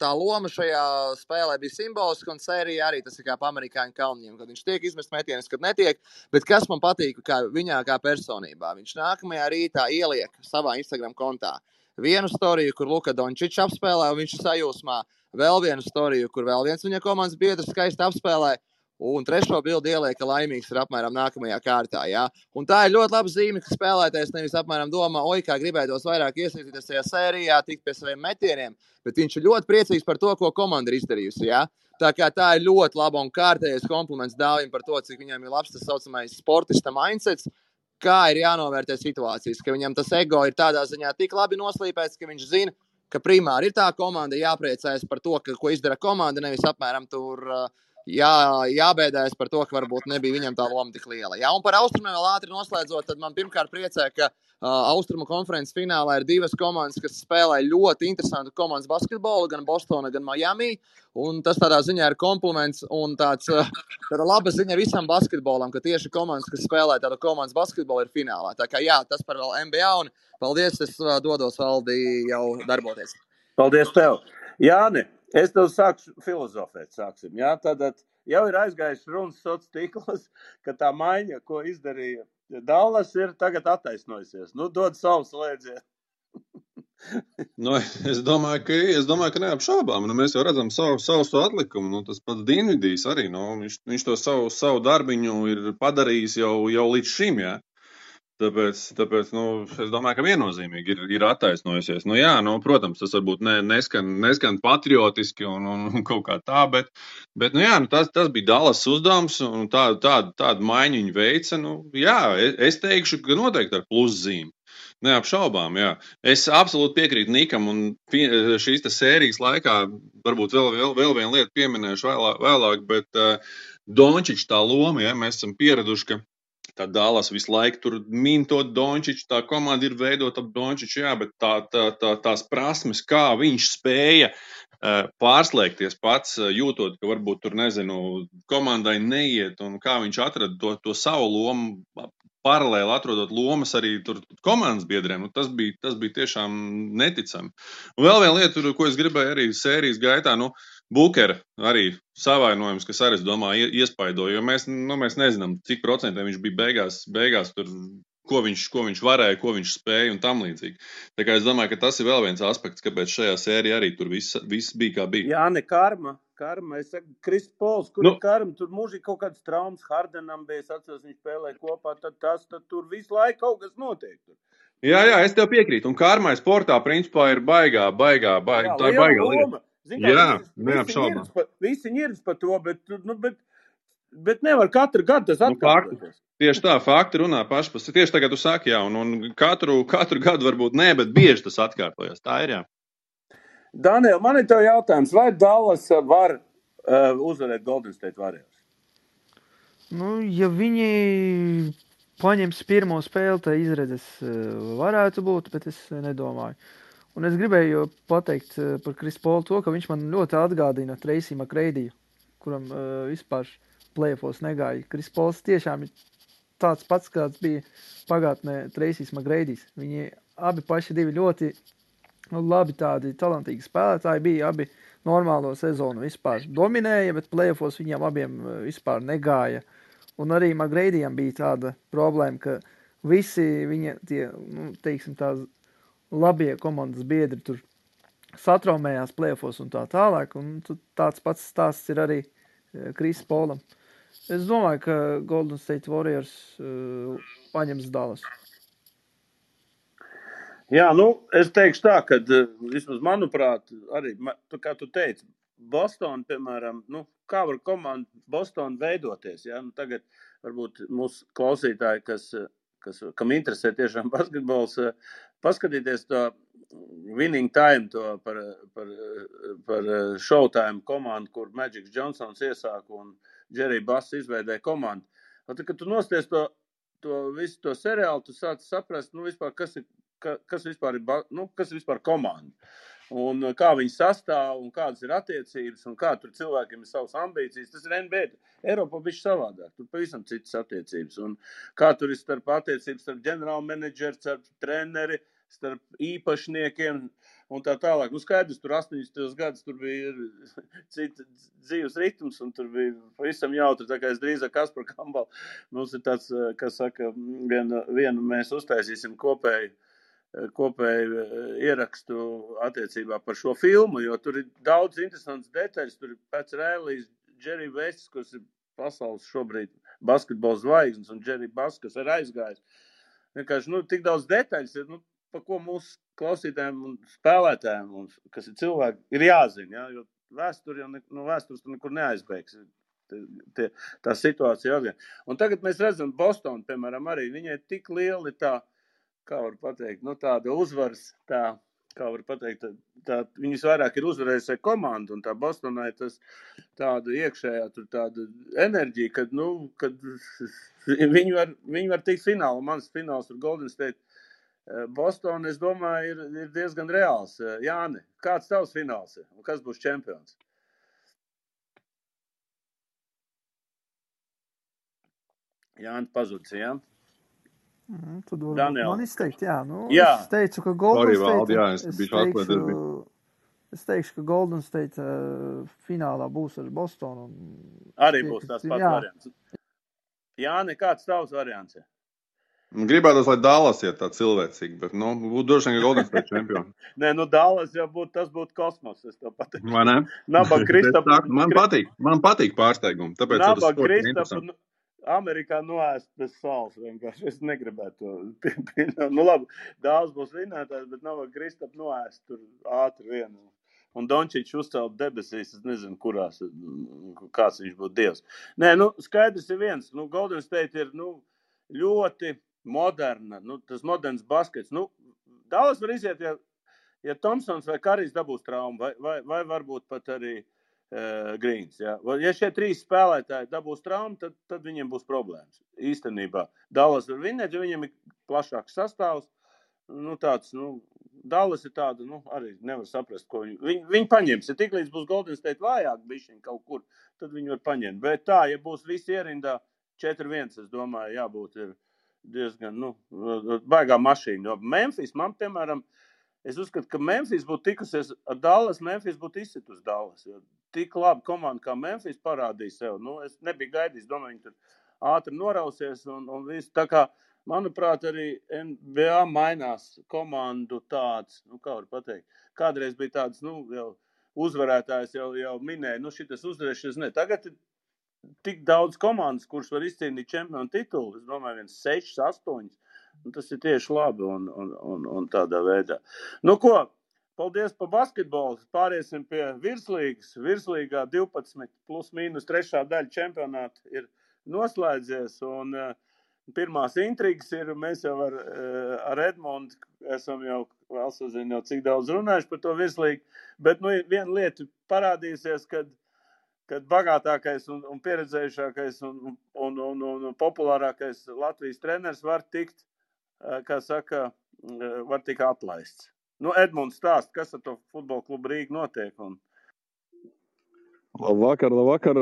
tā loma šajā spēlē bija simboliska, un sērija arī tas ir kā amerikāņu kalniem, kad viņš tiek izmests metienis, kad netiek. Bet kas man patīk kā viņā kā personībā? Viņš nākamajā rītā ieliek savā Instagram kontā vienu storiju, kur Luka Dončičs apspēlē, un viņš sajūsmā. Vēl vienu storiju, kur vēl viens viņa komandas biedrs skaisti apspēlē. Un trešo bildi ieliek, ka laimīgs ir apmēram nākamajā kārtā. Ja? Un tā ir ļoti laba zīme, ka spēlētājs nevis apmēram domā, oi, kā gribētos vairāk iesaistīties tajā sērijā, tikt pie saviem metieniem, bet viņš ir ļoti priecīgs par to, ko komanda ir izdarījusi. Ja? Tā, tā ir ļoti laba un kārtējais kompliments Dāvim par to, cik viņam ir labs tas saucamais sportista mindsets. Kā ir jānovērtē situācijas, ka viņam tas ego ir tādā ziņā tik labi noslīpēts, ka viņš zina, ka primāri ir tā komanda jāpriecājas par to, ka, ko izdara komanda, nevis apmēram tur uh, jā, jābēdājas par to, ka varbūt nebija viņam tā loma tik liela. Jā, un par austrumiem vēl ātri noslēdzot, tad man pirmkārt priecē, ka uh, austrumu konferences finālā ir divas komandas, kas spēlē ļoti interesantu komandas basketbolu, gan Bostona, gan Miami. Un tas tādā ziņā ir kompliments un tāds, uh, tāda laba ziņa visam basketbolam, ka tieši komandas, kas spēlē tādu komandas basketbolu, ir finālā. Tā kā jā, tas par NBA un paldies, es uh, dodos valdi jau darboties. Paldies tev! Jāni, Es tev sāku filozofēt, sāksim. Jā, tad jau ir aizgājis runas sociālos tīklos, ka tā maiņa, ko izdarīja Dallas, ir tagad attaisnojusies. Nu, dod savu slēdzienu. nu, es domāju, ka, es domāju, ka neapšaubām. Nu, mēs jau redzam savu, savu atlikumu. Nu, tas pats Dienvidīs arī. Nu, viņš, viņš to savu, savu darbiņu ir padarījis jau, jau līdz šim. Jā. Tāpēc, tāpēc nu, es domāju, ka viennozīmīgi ir, ir attaisnojusies. Nu, jā, nu, protams, tas varbūt ne, neskan, neskan patriotiski un, un, un kaut kā tā, bet, bet nu, jā, nu, tas, tas bija Dallas uzdevums un tādu, tādu, tādu maiņu viņi veica. Nu, jā, es teikšu, ka noteikti ar pluszīmi. Neapšaubām, jā. Es absolūti piekrītu Nikam, un šīs sērijas laikā varbūt vēl, vēl, vēl vienu lietu pieminēšu vēlāk, vēlāk bet uh, Dončiča tā loma, ja mēs esam pieraduši, ka Tā Dālas visu laiku tur min to Dončiču, tā komanda ir veidota ap Dončiču, jā, bet tā, tā, tā, tās prasmes, kā viņš spēja uh, pārslēgties pats, uh, jūtot, ka varbūt tur, nezinu, komandai neiet, un kā viņš atrada to, to savu lomu, paralēli atrodot lomas arī komandas biedriem. Nu, tas, bija, tas bija tiešām neticami. Un vēl viena lieta, ko es gribēju arī sērijas gaitā. Nu, Bukera arī savainojums, kas arī, es domāju, iespaidoja, jo mēs, nu, mēs nezinām, cik procentiem viņš bija beigās, beigās tur, ko viņš, ko viņš varēja, ko viņš spēja un tam līdzīgi. Tā kā es domāju, ka tas ir vēl viens aspekts, kāpēc šajā sērijā arī tur viss, viss bija kā bija. Jā, ne karma. Karma, es saku, Kristopols, kur nu, ir karma, tur mūžīgi kaut kāds traumas Hardenam bija, es atceros, viņš spēlēja kopā, tad tas, tad tur visu laiku kaut kas notiek. Tur. Jā, jā, es tev piekrītu, un karmai sportā principā ir baigā, baigā, baigā, jā, tā ir baigā lieta. Zin, Jā, neapšaubām. Visi ņirds par to, bet, nu, bet, bet nevar katru gadu tas atkārtoties. Nu, Tieši tā, fakti runā paši par sevi. Tieši tagad jūs sakat, jā, un, un katru, katru gadu varbūt nē, bet bieži tas atkārtojas. Tā ir. Jā. Daniel, man ir tev jautājums, vai Dallas var uh, uzvarēt Golden State Warriors? Nu, ja viņi paņems pirmo spēli, tad izredzes uh, varētu būt, bet es nedomāju. Un es gribēju pateikt uh, par Krispolu to, ka viņš man ļoti atgādina Tracy McRaidiju, kuram uh, vispār plēfos negāja. Krispols tiešām ir tāds pats, kāds bija pagātnē Tracy's McRaidijs. Viņi abi paši divi ļoti nu, labi tādi talantīgi spēlētāji bija, abi normālo sezonu vispār dominēja, bet plēfos viņiem abiem uh, vispār negāja. Un arī McRaidijam bija tāda problēma, ka visi viņa tie, nu, teiksim, tās labie komandas biedri tur satraumējās plēfos un tā tālāk. Un tāds pats stāsts ir arī Krisa Polam. Es domāju, ka Golden State Warriors uh, paņems Dallas. Jā, nu, es teikšu tā, ka vismaz manuprāt, arī, kā tu teici, Bostonā, piemēram, nu, kā var komanda Bostonā veidoties. Ja? Nu, tagad varbūt mūsu klausītāji, kas, kas, kam interesē tiešām basketbols, paskatīties to winning time, to par, par, par showtime komandu, kur Magic Johnsons iesāka un Jerry Bass izveidēja komandu. Un tad, kad tu nosties to, to visu to seriālu, tu sāc saprast, nu, vispār, kas ir, ka, kas vispār ir, nu, kas ir vispār komanda. Un kā viņi sastāv, un kādas ir attiecības, un kā tur cilvēkiem ir savas ambīcijas. Tas ir NBA. Eiropā bija savādāk. Tur pavisam citas attiecības. Un kā tur ir starp attiecības starp ģenerālmenedžeru, starp treneri, starp īpašniekiem un tā tālāk. Nu, skaidrs, tur 80. gadus tur bija cits dzīves ritms, un tur bija pavisam jautri. Tā kā es drīzāk Kasparu Kambalu, mums ir tāds, eh, kas saka, vienu, vienu mēs uztaisīsim kopēju eh, kopēju eh, ierakstu attiecībā par šo filmu, jo tur ir daudz interesants detaļas. Tur ir pēc Rēlīs, Džerry Vests, kas ir pasaules šobrīd basketbola zvaigznes, un Džerry Bass, kas ir aizgājis. Vienkārši, nu, tik daudz detaļas ir, nu, pa ko mūsu klausītājiem un spēlētājiem, un, kas ir cilvēki, ir jāzina. Ja? Jo vēsture jau ne, no vēstures nekur neaizbēgs. Tie, tā situācija ir. Tagad mēs redzam, Bostonā, piemēram, arī viņai tik liela tā, kā var pateikt, nu, tāda uzvaras, tā, kā var pateikt, tā, tā, viņas vairāk ir uzvarējusi komanda, un tā Bostonai tas tāda iekšējā tur tāda enerģija, kad, nu, kad viņi var, viņi var tikt finālu, mans fināls ar Golden State Eh, Bostonā, es domāju, ir, ir diezgan reāls. Eh, Jāni, kāds tavs fināls ir kas būs čempions? Jānis pazudis, jā? Mm, tad man izteikt, jā. Nu, jā. Es teicu, ka Golden Sorry, State... Valdi, jā, es, es, teikšu, es teikšu, ka Golden State uh, finālā būs ar Bostonu. Arī būs tas pats jā. variants. Jāni, kāds tavs variants ir? Gribētu, lai Dālas ir tāds cilvēcīgs, bet, nu, būtu droši vien Golden State čempions. Nē, nu, Dālas jau būtu, tas būtu kosmos, es tev pateiktu. Vai ne? Naba Kristapa. man patīk, man patīk pārsteigumi, tāpēc Naba Kristapa, nu, Amerikā noēst bez sāls. Vienkārši es negribētu to pieņemt. Nu, labi, daudz būs vinētājs, bet nav Kristap noēst tur ātri vienu. Un Dončits uzcēla debesīs, es nezinu, kurās, kāds viņš būtu dievs. Nē, nu, skaidrs ir viens. Nu, Golden State ir nu, ļoti moderna, nu, tas moderns baskets. Nu, Dallas var iziet, ja, ja Thompsons vai Karijs dabūs traumu, vai, vai, vai varbūt pat arī uh, uh, Grīns. Ja? ja šie trīs spēlētāji dabūs traumu, tad, tad viņiem būs problēmas. Īstenībā Dallas var vinēt, jo viņiem ir plašāks sastāvs. Nu, tāds, nu, Dallas ir tāda, nu, arī nevar saprast, ko viņi, viņi, viņi paņems. Ja tiklīdz būs Golden State vājāk, bišķiņ kaut kur, tad viņi var paņemt. Bet tā, ja būs visi ierindā 4-1, es domāju, jābūt ir diezgan, nu, baigā mašīna. Jo Memphis man, piemēram, es uzskatu, ka Memphis būtu tikusies ar Dallas, Memphis būtu izsitus Dallas. Jo tik labi komanda kā Memphis parādīja sev. Nu, es nebiju gaidījis, domāju, viņi tur ātri norausies un, un viss. Tā kā, manuprāt, arī NBA mainās komandu tāds, nu, kā var pateikt, kādreiz bija tāds, nu, jau uzvarētājs jau, jau minēja, nu, šis ne. Tagad ir tik daudz komandas, kuras var izcīnīt čempionu titulu. Es domāju, viens sešas, astoņas. Nu, tas ir tieši labi un, un, un, un tādā veidā. Nu, ko? Paldies par basketbolu. Pāriesim pie virslīgas. Virslīgā 12 plus mīnus trešā daļa čempionāta ir noslēdzies. Un, uh, pirmās intrigas ir, mēs jau ar, uh, ar Edmundu esam jau, vēl sazinu, jau cik daudz runājuši par to virslīgu. Bet, nu, viena lieta parādīsies, kad, kad bagātākais un, un pieredzējušākais un, un, un, un, populārākais Latvijas treneris var tikt, uh, kā saka, var tikt atlaists. Nu, Edmunds stāst, kas ar to futbola klubu Rīgu notiek. Un... Labvakar, labvakar.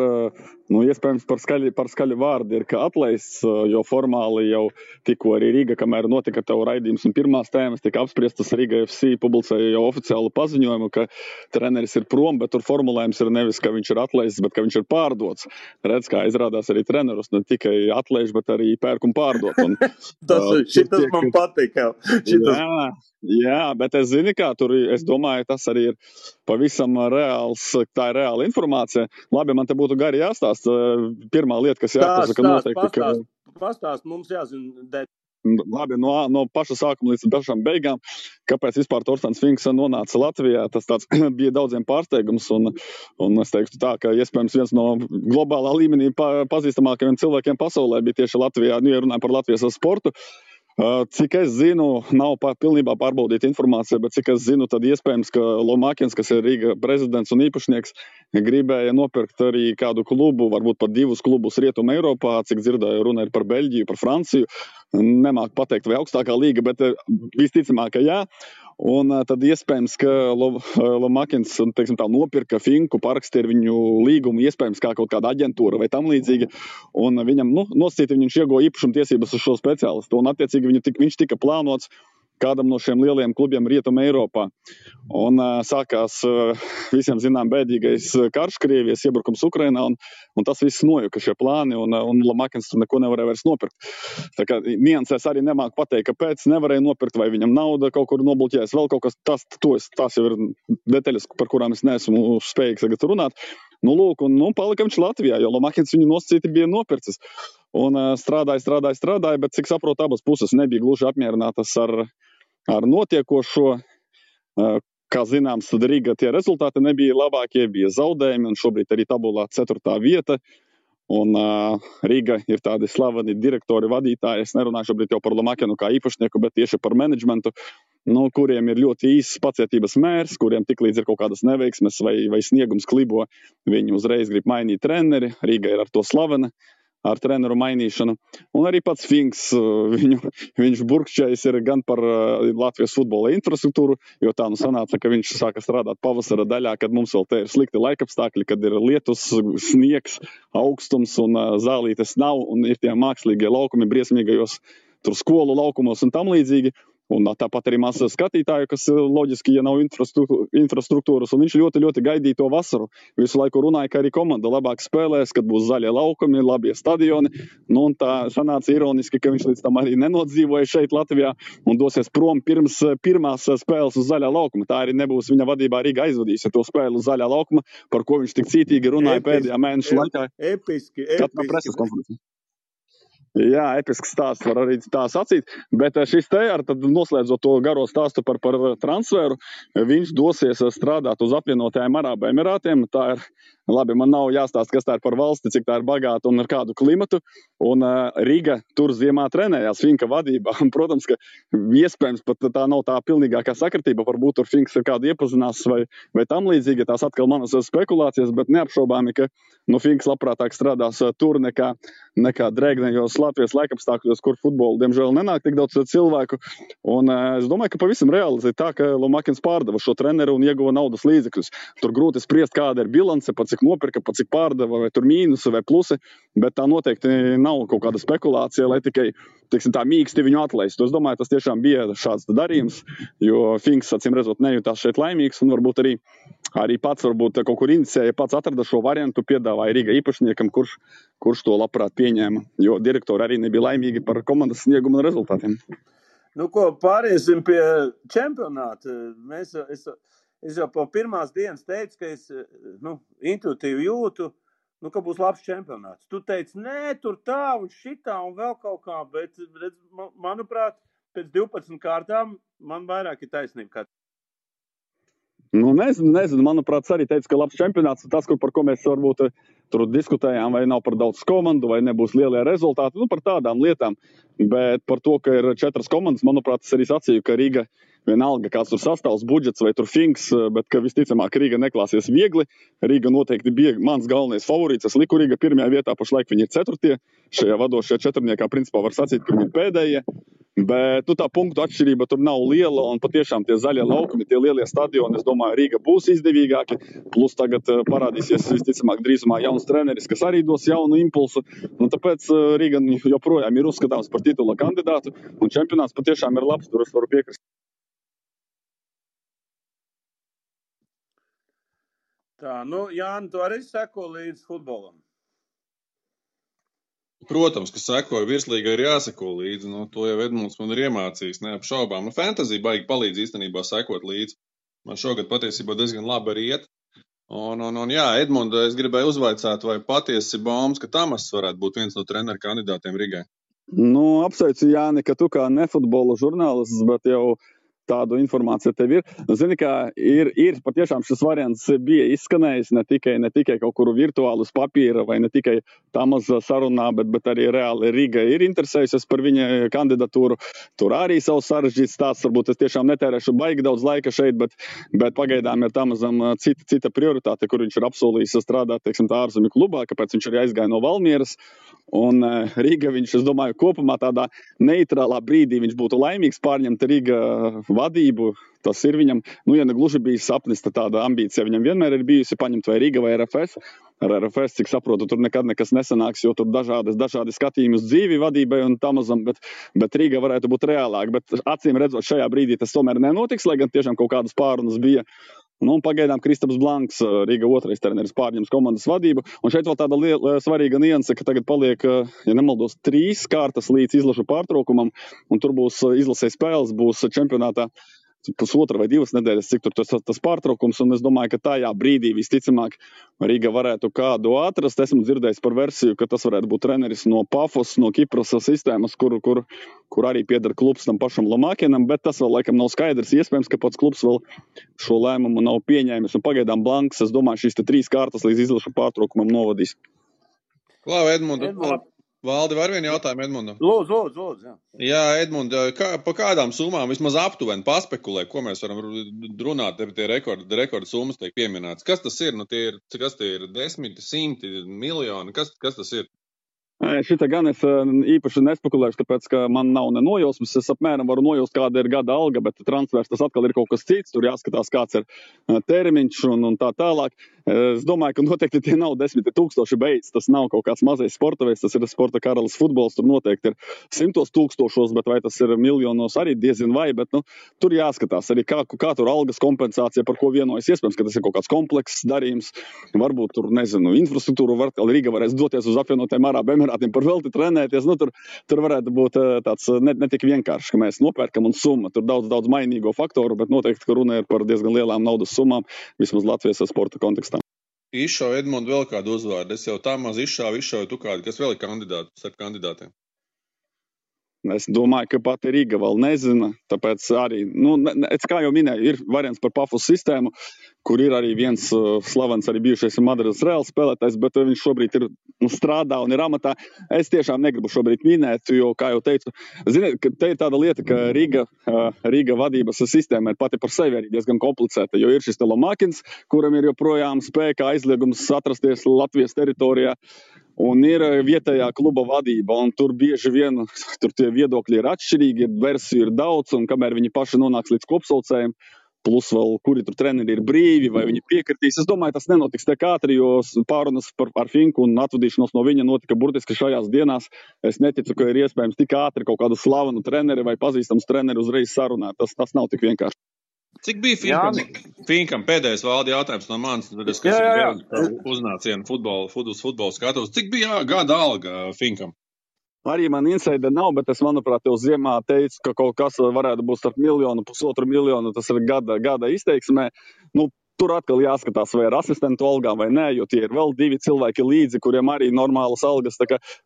Nu, iespējams, par skaļu, par skaļu vārdu ir atlaists, jo formāli jau tikko arī Rīga, kamēr notika tev raidījums un pirmās tēmas, tika apspriestas Rīga FC, publicēja jau oficiālu paziņojumu, ka treneris ir prom, bet tur formulējums ir nevis, ka viņš ir atlaists, bet ka viņš ir pārdots. Redz, kā izrādās arī trenerus ne tikai atlaiž, bet arī pērk un pārdot. Un, tas šitas tiek... man patīk. Šitas... Jā, jā, bet es zinu, kā tur, es domāju, tas arī ir pavisam reāls, tā ir reāla informācija. Labi, man te būtu gari jāstāsta. Pirmā lieta, kas jāpasaka, noteikti, pastāst, ka... Pastāst, mums jāzina. Labi, no, no paša sākuma līdz pašām beigām, kāpēc vispār Torstens Finks nonāca Latvijā, tas tāds, bija daudziem pārsteigums. Un, un es teiktu tā, ka iespējams viens no globālā līmenī pa, pazīstamākajiem cilvēkiem pasaulē bija tieši Latvijā, nu, ja runājam par Latvijas sportu. Uh, Cik es zinu, nav pār, pilnībā pārbaudīta informācija, bet cik es zinu, tad iespējams, ka Lomakins, kas ir Rīga prezidents un īpašnieks, gribēja nopirkt arī kādu klubu, varbūt pat divus klubus Rietumē Eiropā. Cik dzirdēju, runa ir par Beļģiju, par Franciju. Nemāku pateikt, vai augstākā līga, bet visticamāk, ka jā. Un tad iespējams, ka Lomakins teiksim, nopirka Finku, parakstīja viņu līgumu, iespējams, kā kaut kāda aģentūra vai tam līdzīga. Un viņam nu, nosacīti viņš ieguva īpašuma tiesības uz šo speciālistu. Un, attiecīgi, tik, viņš tika plānots kādam no šiem lielajiem klubiem Rietumē Eiropā. Un uh, sākās uh, visiem zinām bēdīgais karš, Krievijas iebrukums Ukrainā, un, un tas viss nojuka šie plāni, un, un Lamakins tur neko nevarēja vairs nopirkt. Tā kā niansēs arī nemāk pateikt, kāpēc nevarēja nopirkt, vai viņam nauda kaut kur nobloķējas, vēl kaut kas, tas, tos, tas jau ir detaļas, par kurām es neesmu spējīgs tagad runāt. Nu, lūk, un nu, palika viņš Latvijā, jo Lamakins viņu nosacīti bija nopircis. Un uh, strādāja, strādāja, strādāja, bet, cik saprotu, abas puses nebija gluži apmierinātas ar, ar notiekošo. Kā zināms, tad Rīgā tie rezultāti nebija labākie, bija zaudējumi, un šobrīd arī tabulā ceturtā vieta. Un uh, Rīga ir tādi slaveni direktori, vadītāji. Es nerunāju šobrīd jau par Lamakenu kā īpašnieku, bet tieši par menedžmentu, nu, kuriem ir ļoti īsts pacietības mērs, kuriem tiklīdz ir kaut kādas neveiksmes vai, vai sniegums klibo, viņi uzreiz grib mainīt treneri. Rīga ir ar to slavena. Uh, ar treneru mainīšanu. Un arī pats Finks, uh, viņu, viņš burkšķējis ir gan par uh, Latvijas futbola infrastruktūru, jo tā nu sanāca, ka viņš sāka strādāt pavasara daļā, kad mums vēl te ir slikti laikapstākļi, kad ir lietus, sniegs, augstums un uh, zālītes nav un ir tie mākslīgie laukumi briesmīgajos tur skolu laukumos un tam līdzīgi. Un tāpat arī masa skatītāju, kas loģiski, ja nav infrastruktūras, un viņš ļoti, ļoti gaidīja to vasaru. Visu laiku runāja, ka arī komanda labāk spēlēs, kad būs zaļie laukumi, labie stadioni. Nu, tā sanāca ironiski, ka viņš līdz tam arī nenodzīvoja šeit, Latvijā, un dosies prom pirms pirmās spēles uz zaļā laukuma. Tā arī nebūs viņa vadībā Rīga aizvadījis ja to spēli uz zaļā laukuma, par ko viņš tik cītīgi runāja episki, pēdējā mēneša laikā. Episki, episki. preses konferencē. Jā, episks stāsts var arī tā sacīt. Bet eh, šis te, ar noslēdzot to garo stāstu par, par transferu, viņš dosies strādāt uz apvienotajiem Arābu Emirātiem. Tā ir Labi, man nav jāstāsta, kas tā ir par valsti, cik tā ir bagāta un ar kādu klimatu. Un uh, Riga tur ziemā trenējās Finka vadībā. Un, protams, ka iespējams pat tā nav tā pilnīgākā sakritība. Varbūt tur Finks ir kādu iepazinās vai, vai tam līdzīgi. Tās atkal manas spekulācijas, bet neapšaubāmi, ka nu, Finks labprātāk strādās tur nekā, nekā drēgnējos Latvijas laikapstākļos, kur futbolu diemžēl nenāk tik daudz cilvēku. Un uh, es domāju, ka pavisam ir tā, ka Lomakins pārdeva šo treneru un ieguva naudas līdzekļus. Tur grūti spriest, kāda ir bilance, pat cik nopirka, pat cik pārdeva, vai tur mīnusi vai plusi. Bet tā noteikti nav kaut kāda spekulācija, lai tikai teiksim, tā mīksti viņu atlaistu. Es domāju, tas tiešām bija šāds darījums, jo Finks, acīm redzot, nejūtās šeit laimīgs un varbūt arī, arī pats varbūt kaut kur inicēja, pats atrada šo variantu, piedāvāja Rīga īpašniekam, kurš, kurš to labprāt pieņēma, jo direktori arī nebija laimīgi par komandas sniegumu un rezultātiem. Nu, ko pāriesim pie čempionāta. Mēs, es, Es jau po pirmās dienas teicu, ka es nu, intuitīvi jūtu, nu, ka būs labs čempionāts. Tu teici, nē, tur tā un šitā un vēl kaut kā, bet, redz, manuprāt, pēc 12 kārtām man vairāk ir taisnība. Nu, nezinu, nezinu, manuprāt, arī teica, ka labs čempionāts ir tas, kur, par ko mēs varbūt tur diskutējām, vai nav par daudz komandu, vai nebūs lielie rezultāti. Nu, par tādām lietām. Bet par to, ka ir četras komandas, manuprāt, es arī sacīju, ka Rīga vienalga, kāds tur sastāvs, budžets vai tur finks, bet ka visticamāk Rīga neklāsies viegli. Rīga noteikti bija mans galvenais favorīts. Es liku Rīga pirmajā vietā, pašlaik viņi ir ceturtie. Šajā vadošajā četrniekā principā var sacīt, ka viņi ir pēdējie. Bet nu, tā punktu atšķirība tur nav liela. Un patiešām tie zaļie laukumi, tie lielie stadioni, es domāju, Rīga būs izdevīgāki. Plus tagad parādīsies visticamāk drīzumā jauns treneris, kas arī dos jaunu impulsu. Un tāpēc Rīga joprojām ir uzskatāms par titula kandidātu. Un čempionāts patiešām ir labs, tur es varu piekrist. Tā, nu, Jāni, tu arī seko līdzi futbolam. Protams, ka sekoju virslīgai ir jāseko līdzi. Nu, to jau Edmunds man ir iemācījis, neapšaubām. Nu, fantasy baigi palīdz īstenībā sekot līdzi. Man šogad patiesībā diezgan labi arī iet. Un, un, un jā, Edmunda, es gribēju uzvaicāt, vai patiesi baumas, ka Tamas varētu būt viens no treneru kandidātiem Rigai? Nu, apsveicu Jāni, ka tu kā nefutbola žurnālists, bet jau tādu informāciju tev ir. Nu, zini, kā ir, ir patiešām šis variants bija izskanējis ne tikai, ne tikai kaut kur virtuāli uz papīra vai ne tikai tā mazā sarunā, bet, bet arī reāli Riga ir interesējusies par viņa kandidatūru. Tur arī savs sarežģīts stāsts. Varbūt es tiešām netērēšu baigi daudz laika šeit, bet, bet pagaidām ir tam mazam cita, cita prioritāte, kur viņš ir apsolījis strādāt, teiksim, tā ārzemju klubā, kāpēc viņš arī aizgāja no Valmieras. Un uh, Rīga, viņš, es domāju, kopumā tādā neitrālā brīdī viņš būtu laimīgs pārņemt Rīga vadību. Tas ir viņam, nu, ja ne gluži bijis sapnis, tad tāda ambīcija viņam vienmēr ir bijusi paņemt vai Rīga vai RFS. Ar RFS, cik saprotu, tur nekad nekas nesanāks, jo tur dažādas, dažādi skatījumi uz dzīvi vadībai un tam mazam, bet, bet Rīga varētu būt reālāk. Bet acīm redzot, šajā brīdī tas tomēr nenotiks, lai gan tiešām kaut kādas pārunas bija. Nu, pagaidām Kristaps Blanks, Rīga otrais treneris, pārņems komandas vadību. Un šeit vēl tāda liela, svarīga nianse, ka tagad paliek, ja nemaldos, trīs kārtas līdz izlašu pārtraukumam, un tur būs izlasē spēles, būs čempionātā pusotra vai divas nedēļas, cik tur tas, tas pārtraukums. Un es domāju, ka tajā brīdī visticamāk Rīga varētu kādu atrast. Esmu dzirdējis par versiju, ka tas varētu būt treneris no Pafos, no Kipras sistēmas, kur, kur, kur arī pieder klubs tam pašam Lamākienam, bet tas vēl laikam nav skaidrs. Iespējams, ka pats klubs vēl šo lēmumu nav pieņēmis. Un pagaidām Blanks, es domāju, šīs trīs kārtas līdz izlašu pārtraukumam novadīs. Klau, Edmund, Edmund. Valdi, var vienu jautājumu Edmundam? Lūdzu, lūdzu, lūdzu. Jā, jā Edmund, kā, pa kādām summām vismaz aptuveni paspekulē, ko mēs varam runāt, te tie rekordi, rekordi summas tiek pieminētas. Kas tas ir? Nu, tie ir, kas tie ir? Desmiti, simti, miljoni? Kas, kas tas ir? Šitā gan es īpaši nespekulēšu, tāpēc, ka man nav ne nojausmas. Es apmēram varu nojaust, kāda ir gada alga, bet transfers tas atkal ir kaut kas cits. Tur jāskatās, kāds ir termiņš un, un tā tālāk. Es domāju, ka noteikti tie nav desmit tūkstoši beigas. Tas nav kaut kāds mazais sporta veids, tas ir sporta karalis futbols. Tur noteikti ir simtos tūkstošos, bet vai tas ir miljonos arī diezin vai. Bet, nu, tur jāskatās arī, kā, kā tur algas kompensācija, par ko vienojas. Iespējams, ka tas ir kaut kāds komplekss darījums. Varbūt tur, nezinu, infrastruktūru var, Rīga varēs doties uz apvienotiem Arābu Emirātiem par velti trenēties. Nu, tur, tur varētu būt tāds ne, ne tik vienkārši, ka mēs nopērkam un summa. Tur daudz, daudz mainīgo faktoru, bet noteikti, ka runa ir par diezgan lielām naudas summām, vismaz Latvijas sporta kontekstā. Izšauju Edmundu vēl kādu uzvārdu. Es jau tā maz izšāvu, izšauju tu kādu, kas vēl ir kandidāti starp kandidātiem. Es domāju, ka pat Rīga vēl nezina. Tāpēc arī, nu, ne- kā jau minēju, ir variants par PAFU sistēmu, kur ir arī viens uh, slavens, arī bijušais Madrides Reāls spēlētājs, bet uh, viņš šobrīd ir nu, strādā un ir amatā. Es tiešām negribu šobrīd minēt, jo, kā jau teicu, ziniet, te ir tāda lieta, ka Rīga, uh, Rīga vadības sistēma ir pati par sevi arī diezgan komplicēta, jo ir šis Telomakins, kuram ir joprojām spēkā aizliegums atrasties Latvijas teritorijā. Un ir vietējā kluba vadība, un tur bieži vien tur tie viedokļi ir atšķirīgi, versiju ir daudz, un kamēr viņi paši nonāks līdz kopsaucējiem, plus vēl kuri tur treneri ir brīvi, vai viņi piekritīs. Es domāju, tas nenotiks tik ātri, jo pārunas par, par Finku un atvadīšanos no viņa notika burtiski šajās dienās. Es neticu, ka ir iespējams tik ātri kaut kādu slavenu treneri vai pazīstamu treneri uzreiz sarunāt. Tas, tas nav tik vienkārši. Cik bija. Finkam, Finkam pēdējais valdi jautājums no manis, tad es skatos uznācienu futbolu, futbola, futbola skatos. Cik bija jā, gada alga Finkam? Arī man insider nav, bet es, manuprāt, jau ziemā teicu, ka kaut kas varētu būt starp miljonu, pusotru miljonu. Tas ir gada, gada izteiksmē. Nu, tur atkal jāskatās, vai ir asistentu algām vai nē, jo tie ir vēl divi cilvēki līdzi, kuriem arī ir normālas algas.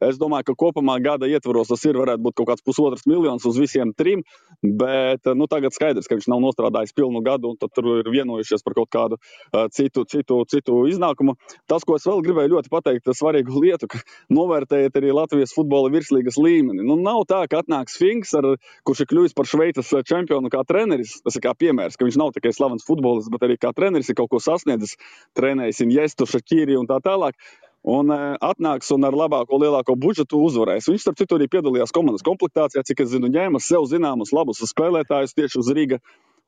Es domāju, ka kopumā gada ietvaros tas ir varētu būt kaut kāds pusotrs miljons uz visiem trim. Bet nu, tagad skaidrs, ka viņš nav nostrādājis pilnu gadu, un tur ir vienojušies par kaut kādu uh, citu, citu, citu iznākumu. Tas, ko es vēl gribēju ļoti pateikt, ir svarīgu lietu, ka novērtējiet arī Latvijas futbola virslīgas līmeni. Nu, nav tā, ka atnāks Finks, ar, kurš ir kļuvis par Šveices čempionu kā treneris. Tas ir kā piemērs, ka viņš nav tikai slavens futbolists, bet arī kā treneris ir kaut ko sasniedzis, trenējis Injestu, Šakīri un tā tālāk. Un uh, atnāks un ar labāko, lielāko budžetu uzvarēs. Viņš, starp citu, arī piedalījās komandas komplektācijā, cik es zinu, ņēma sev zināmus labus spēlētājus tieši uz Rīgas.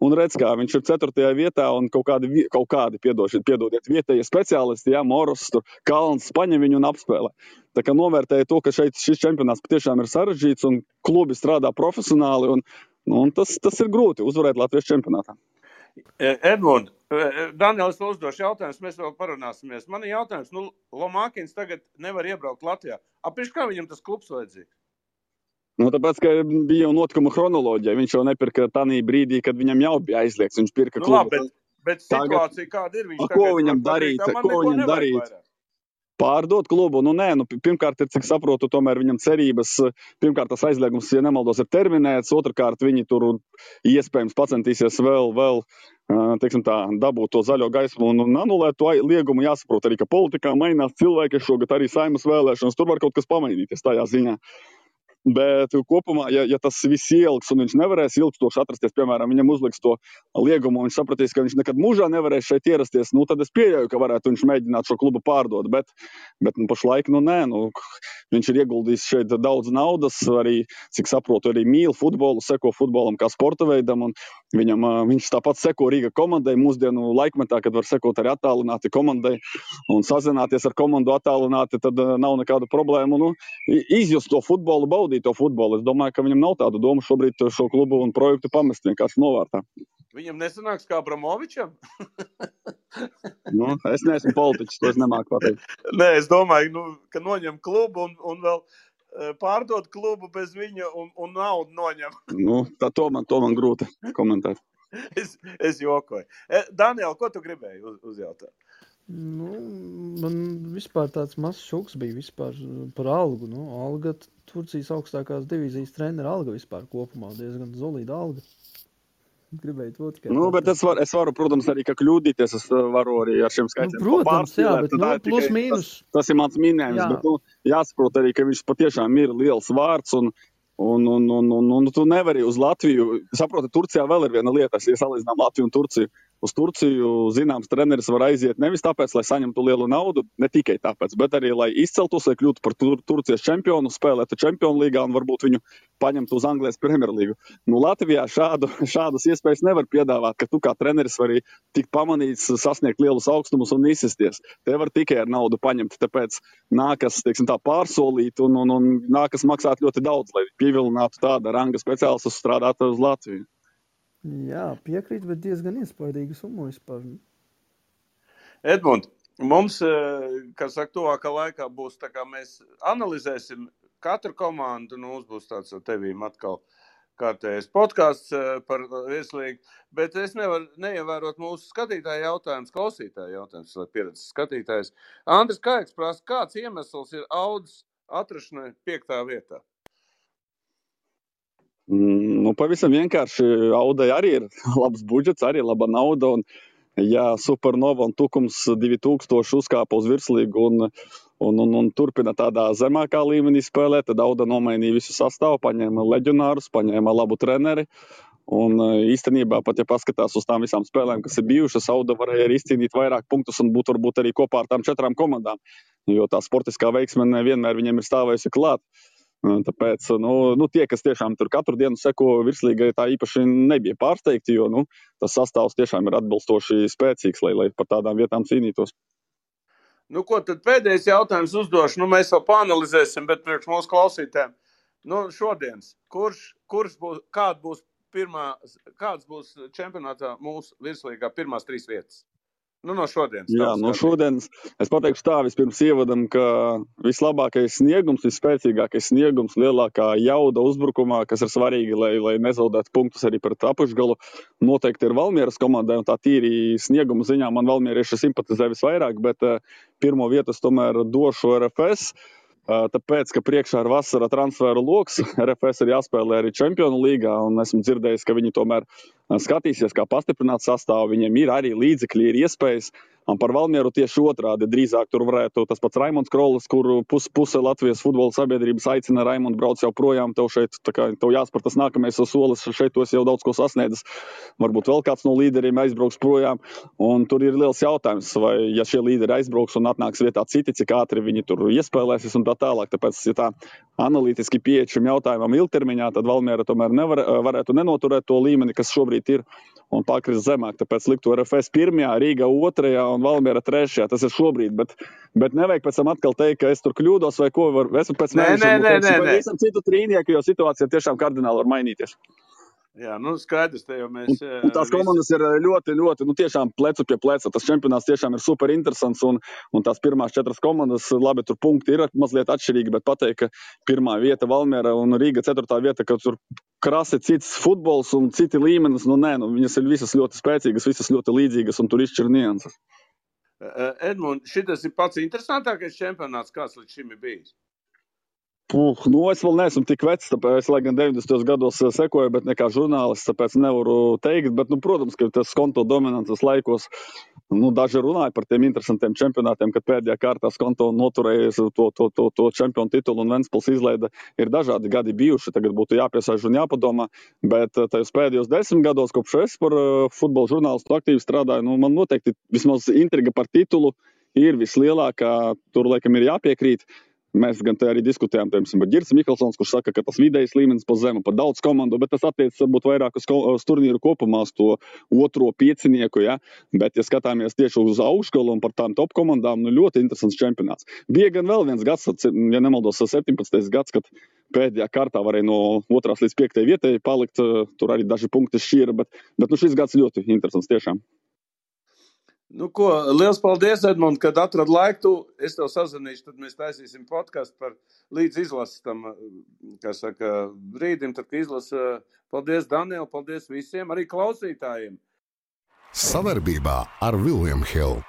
Un redz, kā viņš ir 4. vietā, un kaut kādi, kaut kādi piedošiet, piedodiet, vietējie speciālisti, Jā, Moros, tur, Kalns, paņem viņu un apspēlē. Tā kā novērtēja to, ka šeit šis čempionāts patiešām ir sarežģīts, un klubi strādā profesionāli, un, nu, un tas, tas ir grūti uzvarēt Latvijas čempionātā. Edmunds, Daniels, uzdošu jautājumus, mēs vēl parunāsimies. Man ir jautājums, nu, Lomākins tagad nevar iebraukt Latvijā. Apēc kā viņam tas klubs vajadzīgs? Nu, tāpēc, ka bija jau notikuma chronoloģija. Viņš jau nepirka tajā brīdī, kad viņam jau bija aizliegts. Viņš pirka Nu, labi, klubu. bet, bet Tagad- situācija kāda ir? Viņš A, ko tagad viņam darīt? "Tā man Ko viņam darīt? vairāk." Pārdot klubu, nu nē, nu, pi- pirmkārt, ir, cik saprotu, tomēr viņam cerības, pirmkārt, tas aizliegums, ja nemaldos, ir terminēts, otrkārt, viņi tur iespējams pacentīsies vēl, vēl teiksim tā, dabūt to zaļo gaismu un, anulēt to liegumu. Jāsaprot arī, ka politikā mainās cilvēki, šogad arī saimas vēlēšanas, tur var kaut kas pamainīties tajā ziņā. Bet kopumā, ja, ja tas viss ilgs un viņš nevarēs ilgstoši atrasties, piemēram, viņam uzliks to liegumu, un viņš sapratīs, ka viņš nekad mūžā nevarēs šeit ierasties, nu, tad es pieļauju, ka varētu viņš mēģināt šo klubu pārdot. Bet, bet nu, pašlaik, nu, nē, nu, viņš ir ieguldījis šeit daudz naudas, arī, cik saprotu, arī mīl futbolu, seko futbolam kā sporta veidam. un Viņam, viņš tāpat seko Rīga komandai mūsdienu laikmetā, kad var sekot arī attālināti komandai un sazināties ar komandu attālināti, tad nav nekādu problēmu. Nu, izjust to futbolu, baudīt to futbolu. Es domāju, ka viņam nav tādu domu šobrīd šo klubu un projektu pamest vienkārši novārtā. Viņam nesanāks kā Abramovičam? Nu, es neesmu politiķis, to es nemāku pateikt. Nē, es domāju, nu, ka noņem klubu un, un vēl eh, pārdot klubu bez viņa un, un naudu noņem. Nu, tā to man, to man grūti komentēt. Es, es jokoju. E, Daniel, ko tu gribēji uz, uzjautāt? Nu, man vispār tāds mazs šoks bija vispār par algu. Nu, alga Turcijas augstākās divīzijas treneru alga vispār kopumā diezgan solīda alga. Gribēju to tikai. Nu, bet es, var, es varu, protams, arī kļūdīties. Es uh, varu arī ar šiem Nu, skaitļiem protams, jā, bet nu, plus mīnus. Tas, tas ir mans minējums, Jā. bet nu, jāsaprot arī, ka viņš patiešām ir liels vārds. Un, un, un, un, un, un tu nevari uz Latviju. Saprotiet, Turcijā vēl ir viena lieta, ja salīdzinām Latviju un Turciju. Uz Turciju zināms treneris var aiziet nevis tāpēc, lai saņemtu lielu naudu, ne tikai tāpēc, bet arī lai izceltos, lai kļūtu par tur, Turcijas čempionu, spēlētu čempionu līgā un varbūt viņu paņemtu uz Anglijas Premjerlīgu. Nu, Latvijā šādu, šādas iespējas nevar piedāvāt, ka tu kā treneris vari tik pamanīts, sasniegt lielus augstumus un izsisties. Te var tikai ar naudu paņemt, tāpēc nākas teiksim, tā, pārsolīt un, un, un nākas maksāt ļoti daudz, lai pievilinātu tādu ranga speciālistu strādāt uz Latviju. Jā, piekrīt, bet diezgan iespaidīga summa vispār. Edmunds, mums, eh, kā saka, tuvākā laikā būs tā, kā mēs analizēsim katru komandu. Nu, būs tāds ar tevīm atkal kārtējs podkāsts eh, par virslīgu, bet es nevaru neievērot mūsu skatītāju jautājumus, klausītāju jautājumus, vai pieredzes skatītājs. Andris Kaiks prasa, kāds iemesls ir audzes atrašanai piektā vietā? Nu, pavisam vienkārši Audai arī ir labs budžets, arī laba nauda. Un, ja Supernova un Tukums 2000 uzkāpa uz virslīgu un, un, un, un turpina tādā zemākā līmenī spēlēt, tad Auda nomainīja visu sastāvu, paņēma leģionārus, paņēma labu treneri. Un īstenībā, pat ja paskatās uz tām visām spēlēm, kas ir bijušas, Auda varēja arī izcīnīt vairāk punktus un būt varbūt arī kopā ar tām četrām komandām. Jo tā sportiskā veiksme nevienmēr viņiem ir stāvējusi klāt. Tāpēc nu, nu, tie, kas tiešām tur katru dienu seko virslīgai, tā īpaši nebija pārsteigti, jo nu, tas sastāvs tiešām ir atbilstoši spēcīgs, lai, lai par tādām vietām cīnītos. Nu, ko tad pēdējais jautājums uzdošu? Nu, mēs vēl panelizēsim, bet priekš mūsu klausītājiem. Nu, šodienas, kurš, kurš būs, kāda būs pirmā, kāds būs čempionātā mūsu virslīgā pirmās trīs vietas? Nu, no šodienas. Jā, no šodienas es pateikšu tā, vispirms ievadam, ka vislabākais sniegums, visspēcīgākais sniegums, lielākā jauda uzbrukumā, kas ir svarīgi, lai, lai nezaudētu punktus arī pret apakšgalu, noteikti ir Valmieras komandai. Tā tīri snieguma ziņā man Valmierieši simpatizē visvairāk, bet eh, pirmo vietu es tomēr došu RFS. Uh, Tāpēc, ka priekšā ir vasara transferu lokus, RFS ir jāspēlē arī līgā, un esmu dzirdējis, ka viņi tomēr uh, skatīsies, kā pastiprināt sastāvu. Viņiem ir arī līdzekļi, ir iespējas. Un par Valmieru tieši otrādi. Drīzāk tur varētu tas pats Raimons Krolis, kur pus, puse Latvijas futbola sabiedrības aicina Raimondu brauc jau projām. Tev šeit kā, tev jāspēr tas nākamais solis, šeit tu esi jau daudz ko sasniedzis. Varbūt vēl kāds no līderiem aizbrauks projām. Un tur ir liels jautājums, vai ja šie līderi aizbrauks un atnāks vietā citi, cik ātri viņi tur iespēlēsies un tā tālāk. Tāpēc, ja tā analītiski pieeja šim jautājumam ilgtermiņā, tad Valmiera tomēr nevar, varētu nenoturēt to līmeni, kas šobrīd ir, un pakrist zemāk. Tāpēc liktu RFS pirmajā, Rīga otrajā un Valmiera trešajā. Tas ir šobrīd, bet, bet nevajag pēc tam atkal teikt, ka es tur kļūdos vai ko. Var, es pēc Nē, mēneša nē, nē, nē, nē. visam citu trīnieku, jo situācija tiešām kardināli var mainīties. Jā, nu skaidrs, te jau mēs. Un, un tās eh, komandas ir ļoti, ļoti, nu, tiešām plecu pie pleca. Tas čempionāts tiešām ir super interesants. Un, un tās pirmās četras komandas, labi, tur punkti ir mazliet atšķirīgi, bet pateikt, ka pirmā vieta Valmiera un Rīga ceturtā vieta, ka tur krasi cits futbols un citi līmenis, nu nē, nu, viņas ir visas ļoti spēcīgas, visas ļoti līdzīgas un tur izšķir nianses. Eh, Edmunds, šis ir pats interesantākais čempionāts, kāds līdz šim ir bijis. Puh, nu, es vēl neesmu tik vecs, tāpēc, lai gan 90. gados eh, sekoju, bet ne kā žurnālists, tāpēc nevaru teikt. Bet, nu, protams, ka tas konto dominances laikos, nu, daži runāja par tiem interesantiem čempionātiem, kad pēdējā kārtā konto noturēja to, to, to, to čempionu titulu un Ventspils izlaida. Ir dažādi gadi bijuši, tagad būtu jāpiesaiž un jāpadomā. Bet eh, tajos pēdējos desmit gados, kopš es par uh, futbola žurnālistu aktīvi strādāju, nu, man noteikti vismaz intriga par titulu ir vislielākā. Tur, laikam, ir jāpiekrīt. Mēs gan te arī diskutējām, piemēram, par Girsu Mikelsons, kurš saka, ka tas vidējais līmenis pa zemu, par daudz komandu, bet tas attiecas varbūt vairāk uz, ko- uz turnīru kopumā, uz to otro piecinieku. Ja? Bet, ja skatāmies tieši uz augšgalu un par tām top komandām, nu ļoti interesants čempionāts. Bija gan vēl viens gads, ja nemaldos, 17. gads, kad pēdējā kārtā varēja no otrās līdz piektajai vietai palikt. eh, Tur arī daži punkti šķīra, bet, bet nu, šis gads ļoti interesants tiešām. Nu, ko, liels paldies, Edmunds, kad atradi laiku. Tu, es tev sazvanīšu, tad mēs taisīsim podkāstu par līdz izlases tam, kā saka, brīdim, tad, kad izlasa. Paldies, Daniel, paldies visiem, arī klausītājiem. Savarbībā ar Vilniņu Hildu.